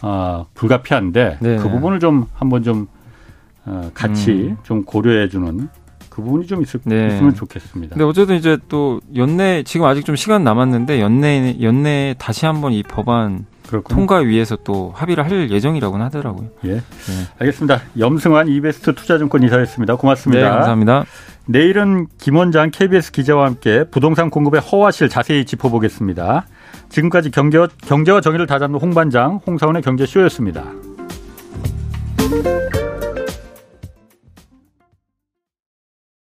어, 불가피한데 네. 그 부분을 좀 한번 좀 어, 같이 음. 좀 고려해 주는 그 부분이 좀 있을, 네. 있으면 좋겠습니다. 근데 어쨌든 이제 또 연내 지금 아직 좀 시간 남았는데 연내 연내 다시 한번 이 법안 그렇군요. 통과 위해서 또 합의를 할 예정이라고는 하더라고요. 예. 네. 알겠습니다. 염승환 이베스트 투자증권 이사였습니다. 고맙습니다. 네, 감사합니다. 내일은 김 원장 KBS 기자와 함께 부동산 공급의 허와실 자세히 짚어보겠습니다. 지금까지 경제, 경제와 정의를 다잡는 홍반장 홍사원의 경제쇼였습니다.